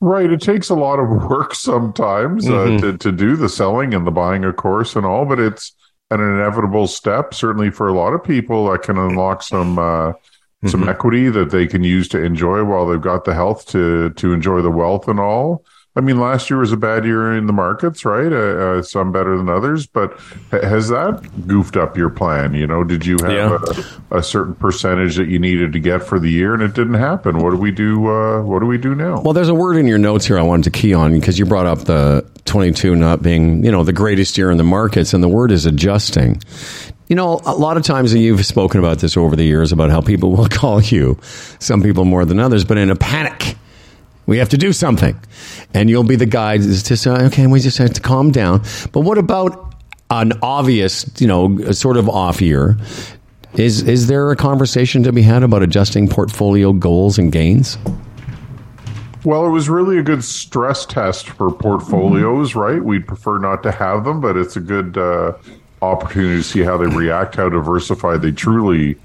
Right. It takes a lot of work sometimes uh, to, to do the selling and the buying, of course, and all, but it's an inevitable step, certainly for a lot of people that can unlock some uh, some equity that they can use to enjoy while they've got the health to to enjoy the wealth and all. I mean, last year was a bad year in the markets, right? Uh, uh, some better than others, but ha- has that goofed up your plan? You know, did you have Yeah. a, a certain percentage that you needed to get for the year, and it didn't happen? What do we do? Uh, what do we do now? Well, there's a word in your notes here I wanted to key on because you brought up the 22 not being, you know, the greatest year in the markets, and the word is adjusting. You know, a lot of times, and you've spoken about this over the years about how people will call you, some people more than others, but in a panic. We have to do something. And you'll be the guy to say, okay, we just have to calm down. But what about an obvious, you know, sort of off year? Is is there a conversation to be had about adjusting portfolio goals and gains? Well, it was really a good stress test for portfolios, right? We'd prefer not to have them, but it's a good uh, opportunity to see how they react, how diversified they truly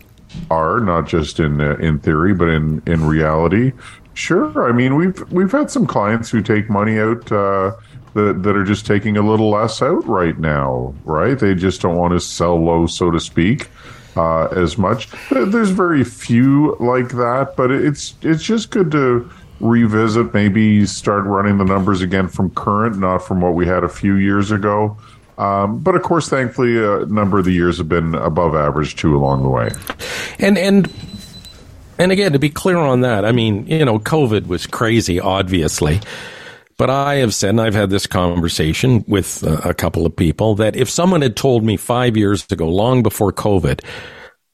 are, not just in uh, in theory, but in in reality. Sure, I mean we've we've had some clients who take money out uh, that that are just taking a little less out right now, right? They just don't want to sell low, so to speak. Uh, as much. There's very few like that, but it's it's just good to revisit, maybe start running the numbers again from current, not from what we had a few years ago. Um, but of course, thankfully, a number of the years have been above average too along the way. And and and again, to be clear on that, I mean, you know, COVID was crazy, obviously. But I have said, and I've had this conversation with uh, a couple of people, that if someone had told me five years ago, long before COVID,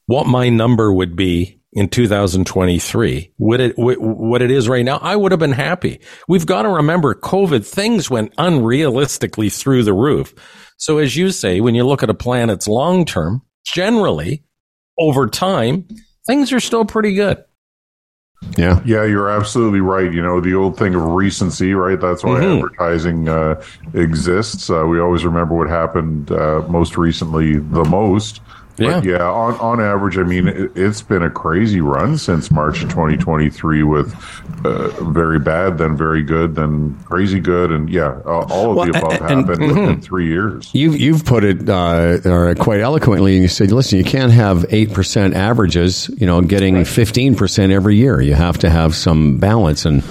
what my number would be in 2023, what it, what it is right now, I would have been happy. We've got to remember COVID, things went unrealistically through the roof. So as you say, when you look at a planet's long term, generally over time, things are still pretty good. Yeah. Yeah, you're absolutely right. You know, the old thing of recency, right? That's why mm-hmm. advertising uh, exists. Uh, we always remember what happened uh, most recently the most. Yeah. But yeah, on, on average, I mean, it, has been a crazy run since March of 2023 with uh, very bad, then very good, then crazy good. And yeah, all of well, the above and, happened and, within mm-hmm. three years. You've, you've put it uh, quite eloquently, and you said, listen, you can't have 8% averages, you know, getting 15% every year. You have to have some balance. And,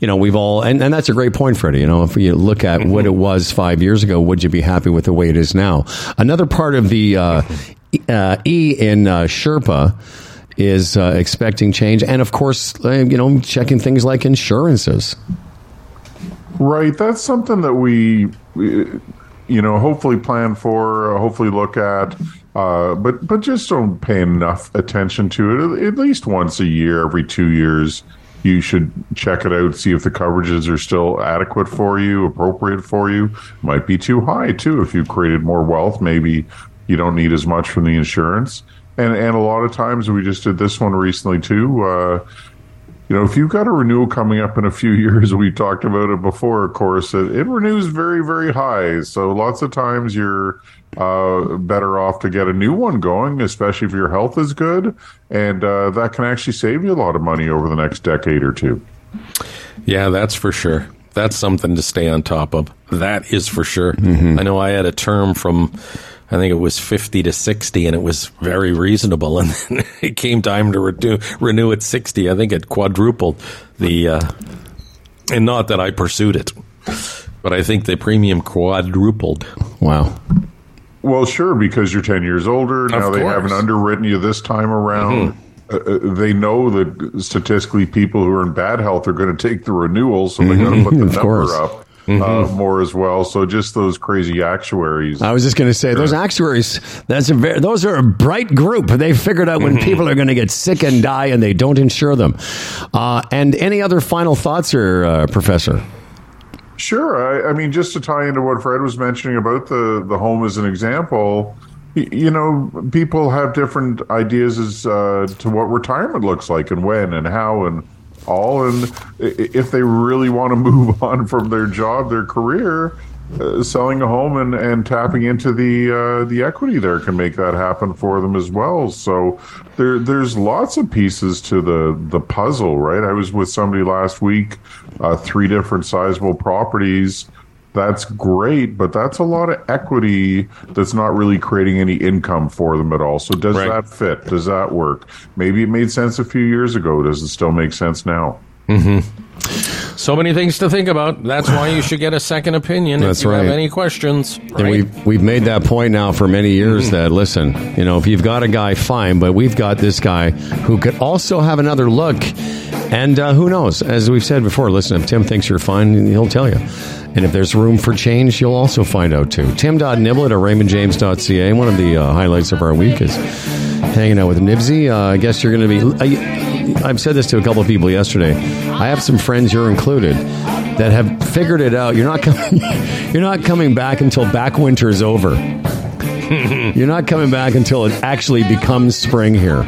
you know, we've all, and, and that's a great point, Freddie. You know, if you look at what it was five years ago, would you be happy with the way it is now? Another part of the uh, uh, E in uh, Sherpa is uh, expecting change, and of course, uh, you know, checking things like insurances. Right, that's something that we, you know, hopefully plan for, uh, hopefully look at, uh, but but just don't pay enough attention to it. At least once a year, every two years, you should check it out, see if the coverages are still adequate for you, appropriate for you. Might be too high too if you've created more wealth. Maybe you don't need as much from the insurance. And and a lot of times we just did this one recently too. Uh, you know, if you've got a renewal coming up in a few years, we talked about it before, of course, it, it renews very, very high. So lots of times you're uh, better off to get a new one going, especially if your health is good. And uh, that can actually save you a lot of money over the next decade or two. Yeah, that's for sure. That's something to stay on top of. That is for sure. Mm-hmm. I know I had a term from I think it was 50 to 60 and it was very reasonable. And then it came time to renew, renew at 60. I think it quadrupled the, uh, and not that I pursued it, but I think the premium quadrupled. Wow. Well, sure, because you're 10 years older. Now they haven't underwritten you this time around. Mm-hmm. Uh, uh, they know that statistically people who are in bad health are going to take the renewal, so they're going to put the number course. up mm-hmm. uh, more as well. So just those crazy actuaries. I was just going to say those actuaries. That's a very, those are a bright group. They figured out when mm-hmm. people are going to get sick and die, and they don't insure them. Uh, and any other final thoughts, or uh, Professor? Sure. I, I, mean, just to tie into what Fred was mentioning about the the home as an example. You know, people have different ideas as uh, to what retirement looks like and when and how and all. And if they really want to move on from their job, their career, uh, selling a home and, and tapping into the uh, the equity there can make that happen for them as well. So there there's lots of pieces to the the puzzle, right? I was with somebody last week, uh, three different sizable properties that's great, but that's a lot of equity that's not really creating any income for them at all. So does right. that fit? Does that work? Maybe it made sense a few years ago. Does it still make sense now? Mm-hmm. So many things to think about. That's why you should get a second opinion. That's if you right. Have any questions? Right? And we've we've made that point now for many years. Mm-hmm. That listen, you know, if you've got a guy, fine, but we've got this guy who could also have another look. And uh, who knows? As we've said before, listen, if Tim thinks you're fine, he'll tell you. And if there's room for change, you'll also find out too. Tim.Niblett at raymondjames.ca. One of the uh, highlights of our week is hanging out with Nibsy. Uh, I guess you're going to be. I've said this to a couple of people yesterday. I have some friends, you're included, that have figured it out. You're not coming. you're not coming back until back winter is over. You're not coming back until it actually becomes spring here.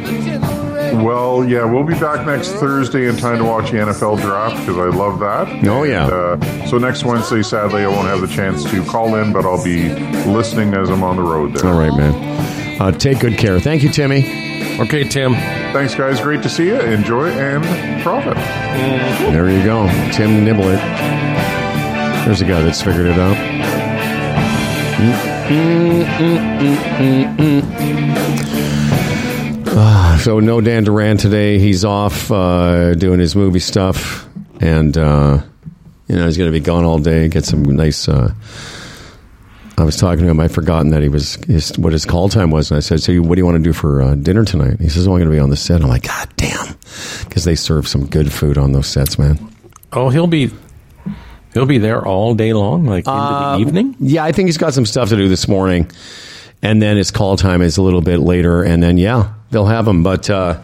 Well, yeah, we'll be back next Thursday in time to watch the NFL draft because I love that. Oh, yeah. And, uh, so next Wednesday, sadly, I won't have the chance to call in, but I'll be listening as I'm on the road there. All right, man. Uh, take good care. Thank you, Timmy. Okay, Tim. Thanks, guys. Great to see you. Enjoy and profit. There you go. Tim Niblett. There's a guy that's figured it out. Ah, so no Dan Duran today. He's off uh, doing his movie stuff, and uh, you know he's going to be gone all day. Get some nice. I was talking to him. I'd forgotten that he was his, what his call time was, and I said, "So, you, what do you want to do for uh, dinner tonight?" He says, "Oh, I'm going to be on the set." I'm like, "God damn," because they serve some good food on those sets, man. Oh, he'll be he'll be there all day long, like into Uh, the evening. Yeah, I think he's got some stuff to do this morning, and then his call time is a little bit later, and then yeah, they'll have him. But uh,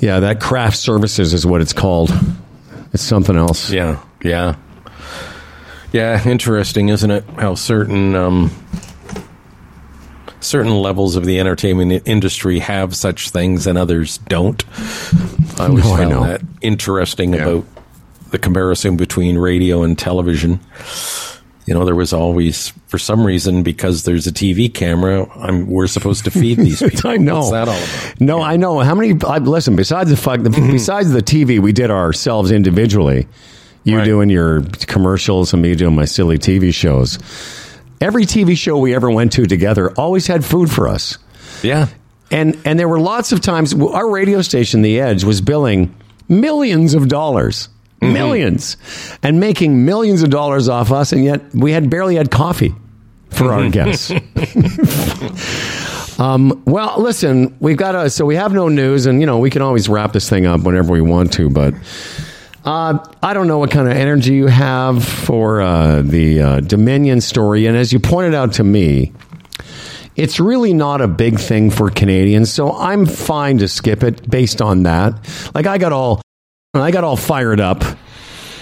yeah, that craft services is what it's called. It's something else. Yeah, yeah, yeah. Interesting, isn't it? How certain um, certain levels of the entertainment industry have such things and others don't. I always No, I found know. that interesting about the comparison between radio and television. You know, there was always, for some reason, because there's a TV camera, I'm, we're supposed to feed these people. I know. What's that all about? No, I know. How many? I, listen, besides the fuck, the, besides the TV, we did ourselves individually. You Right. doing your commercials and me doing my silly TV shows. Every TV show we ever went to together always had food for us. Yeah. And and there were lots of times our radio station, The Edge, was billing millions of dollars, millions, and making millions of dollars off us, and yet we had barely had coffee for our guests. um, well, listen, we've got a so we have no news, and you know we can always wrap this thing up whenever we want to, but. Uh, I don't know what kind of energy you have for uh, the uh, Dominion story, and as you pointed out to me, it's really not a big thing for Canadians, so I'm fine to skip it based on that. Like I got all I got all fired up.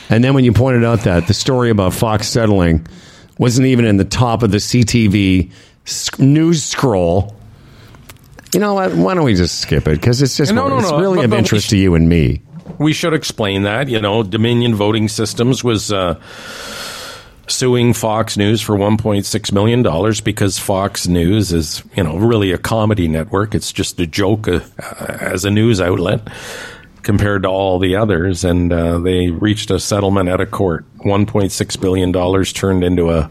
And then when you pointed out that the story about Fox settling wasn't even in the top of the CTV news scroll, you know what? Why don't we just skip it? Because it's just No, no, it's no, really but- of but interest sh- to you and me. We should explain that. You know, Dominion Voting Systems was uh, suing Fox News for $1.6 million because Fox News is, you know, really a comedy network. It's just a joke uh, as a news outlet compared to all the others. And uh, they reached a settlement at a court. $1.6 billion turned into a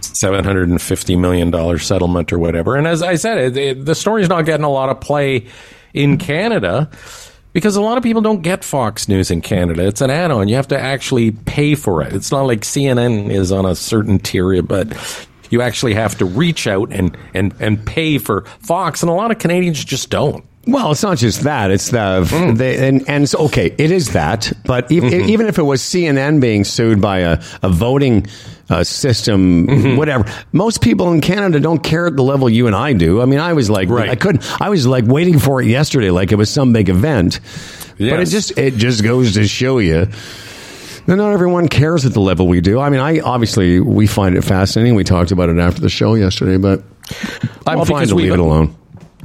$750 million settlement or whatever. And as I said, it, it, the story's not getting a lot of play in Canada because a lot of people don't get Fox News in Canada. It's an add on. You have to actually pay for it. It's not like CNN is on a certain tier, but you actually have to reach out and, and, and pay for Fox. And a lot of Canadians just don't. Well, it's not just that. It's the Mm. they, and and so, okay, it is that. But e- Mm-hmm. even if it was CNN being sued by a, a voting uh, system, Mm-hmm. whatever, most people in Canada don't care at the level you and I do. I mean, I was like, Right. I couldn't. I was like waiting for it yesterday, like it was some big event. But it just it just goes to show you. that Not everyone cares at the level we do. I mean, I obviously we find it fascinating. We talked about it after the show yesterday, but I'm Well, fine to leave it alone.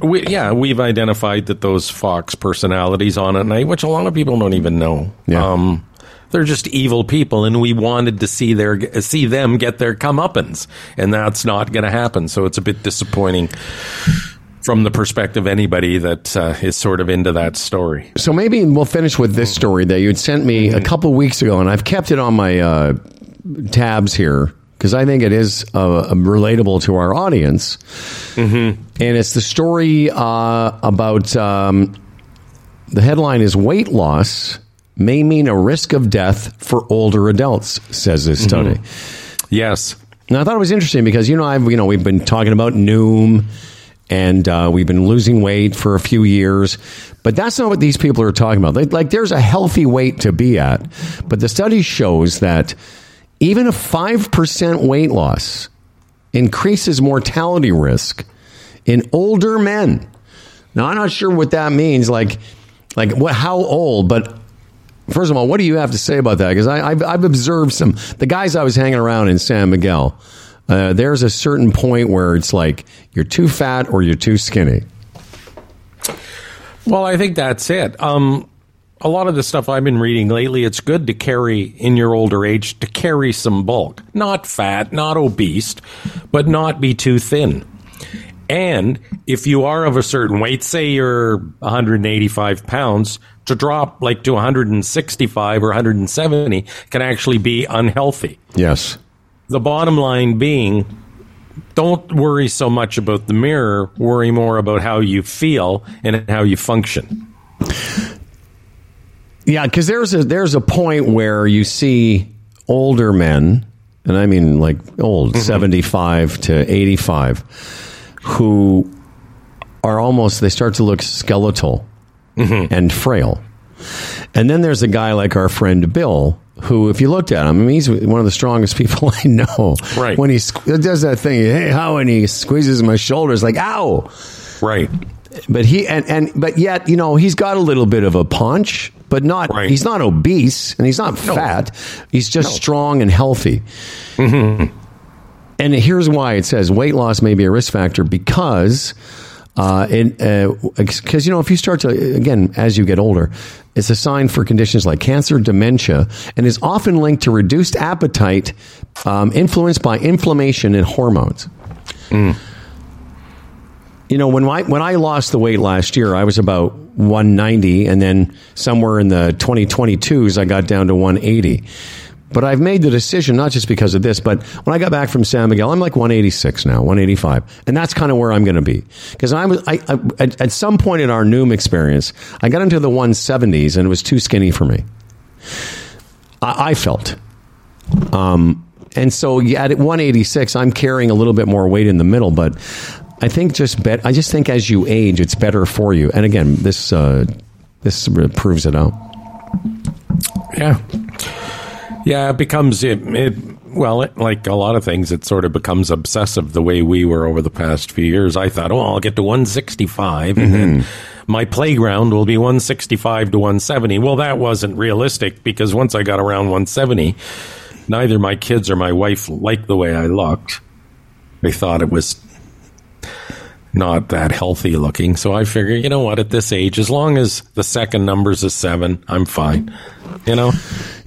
We, yeah, we've identified that those Fox personalities on at night, which a lot of people don't even know. Yeah. Um, they're just evil people, and we wanted to see their see them get their comeuppance, and that's not going to happen. So it's a bit disappointing from the perspective of anybody that uh, is sort of into that story. So maybe we'll finish with this story that you had sent me a couple weeks ago, and I've kept it on my uh, tabs here because I think it is uh, relatable to our audience. Mm-hmm. And it's the story uh, about um, the headline is weight loss may mean a risk of death for older adults, says this study. Yes. Now I thought it was interesting because you know I've you know we've been talking about Noom and uh, we've been losing weight for a few years, but that's not what these people are talking about. Like, like there's a healthy weight to be at, but the study shows that even a five percent weight loss increases mortality risk in older men. Now I'm not sure what that means. Like, like what? How old? But First of all, what do you have to say about that? Because I've, I've observed some the guys I was hanging around in San Miguel. Uh, there's a certain point where it's like you're too fat or you're too skinny. Well, I think that's it. Um, a lot of the stuff I've been reading lately, it's good to carry in your older age to carry some bulk. Not fat, not obese, but not be too thin. And if you are of a certain weight, say you're 185 pounds, to drop like to 165 or 170 can actually be unhealthy. Yes. The bottom line being, don't worry so much about the mirror, worry more about how you feel and how you function. Yeah, because there's a there's a point where you see older men, and I mean like old, mm-hmm. seventy five to eighty five, who are almost they start to look skeletal Mm-hmm. and frail. And then there's a guy like our friend Bill, who, if you looked at him, I mean, he's one of the strongest people I know. Right. When he squ- does that thing, hey, how, and he squeezes my shoulders, like, ow. Right. But he and and but yet you know he's got a little bit of a punch, but not Right. he's not obese and he's not fat. He's just strong and healthy. Mm-hmm. And here's why it says weight loss may be a risk factor because. Uh, because you know, if you start to again as you get older, it's a sign for conditions like cancer, dementia, and is often linked to reduced appetite, um, influenced by inflammation and hormones. You know, when I when I lost the weight last year, I was about 190, and then somewhere in the 2022s, I got down to 180. But I've made the decision not just because of this, but when I got back from San Miguel, I'm like 186 now, 185, and that's kind of where I'm going to be. Because I was, I, I at, at some point in our Noom experience, I got into the 170s, and it was too skinny for me. I, I felt. Um, and so at 186, I'm carrying a little bit more weight in the middle, but I think just bet. I just think as you age, it's better for you. And again, this uh, this proves it out. Yeah. Yeah, it becomes it, it well, it, like a lot of things, it sort of becomes obsessive the way we were over the past few years. I thought, oh, I'll get to 165 and then mm-hmm. my playground will be 165 to 170. Well, that wasn't realistic because once I got around 170, neither my kids or my wife liked the way I looked. They thought it was not that healthy looking. So I figure, you know what, at this age, as long as the second number's a seven, I'm fine. You know?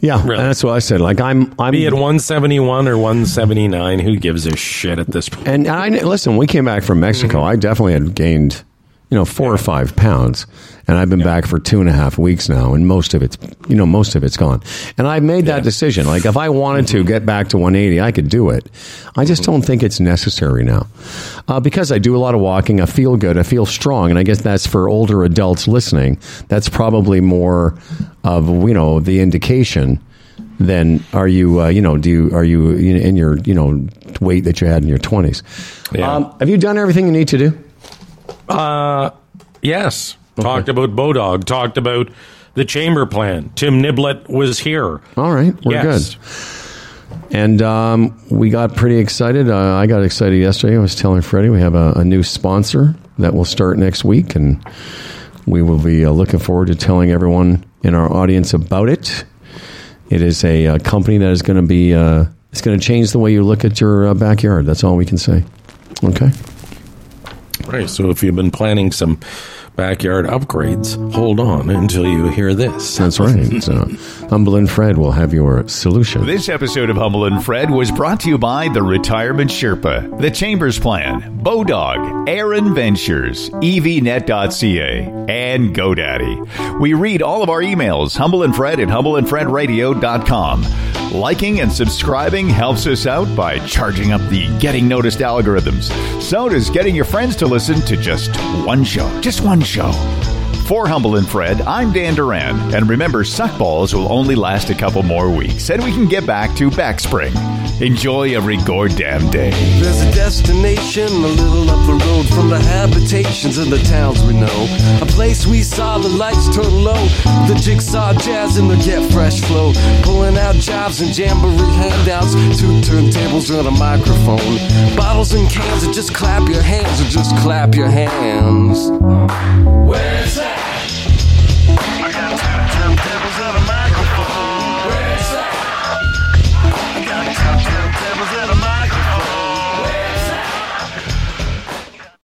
Yeah, Really. that's what I said. Like I'm, I'm. Be at 171 or 179, who gives a shit at this point? and I listen. We came back from Mexico. Mm-hmm. I definitely had gained, you know, four or five pounds, and I've been back for two and a half weeks now, and most of it's, you know, most of it's gone. And I made that decision. Like if I wanted to get back to 180, I could do it. I just don't think it's necessary now, uh, because I do a lot of walking. I feel good. I feel strong, and I guess that's for older adults listening. That's probably more of you know the indication then are you uh, you know do you are you in your you know weight that you had in your 20s Yeah. um, have you done everything you need to do Yes. Talked about Bodog, talked about the chamber plan. Tim Niblett was here. all right. We're Yes. good. And um, we got pretty excited. Uh, i got excited yesterday. I was telling freddie we have a, a new sponsor that will start next week and we will be uh, looking forward to telling everyone in our audience about it. It is a, uh company that is going to be uh, it's going to change the way you look at your uh, backyard. That's all we can say. Okay Right. So if you've been planning some backyard upgrades, hold on until you hear this. That's right. So, Humble and Fred will have your solution. This episode of Humble and Fred was brought to you by the Retirement Sherpa, the Chambers Plan, Bodog, Aaron Ventures, EVNet.ca, and GoDaddy. We read all of our emails, Humble and Fred at humbleandfredradio.com. Liking and subscribing helps us out by charging up the getting noticed algorithms. So does getting your friends to listen to just one show. Just one show. For Humble and Fred, I'm Dan Duran. And remember, suckballs will only last a couple more weeks, and we can get back to backspring. Enjoy every goddamn day. There's a destination a little up the road from the habitations of the towns we know. A place we saw the lights turn low, the jigsaw jazz and the get fresh flow. Pulling out jobs and jamboree handouts, two turntables and a microphone. Bottles and cans, or just clap your hands, or just clap your hands. Where's that?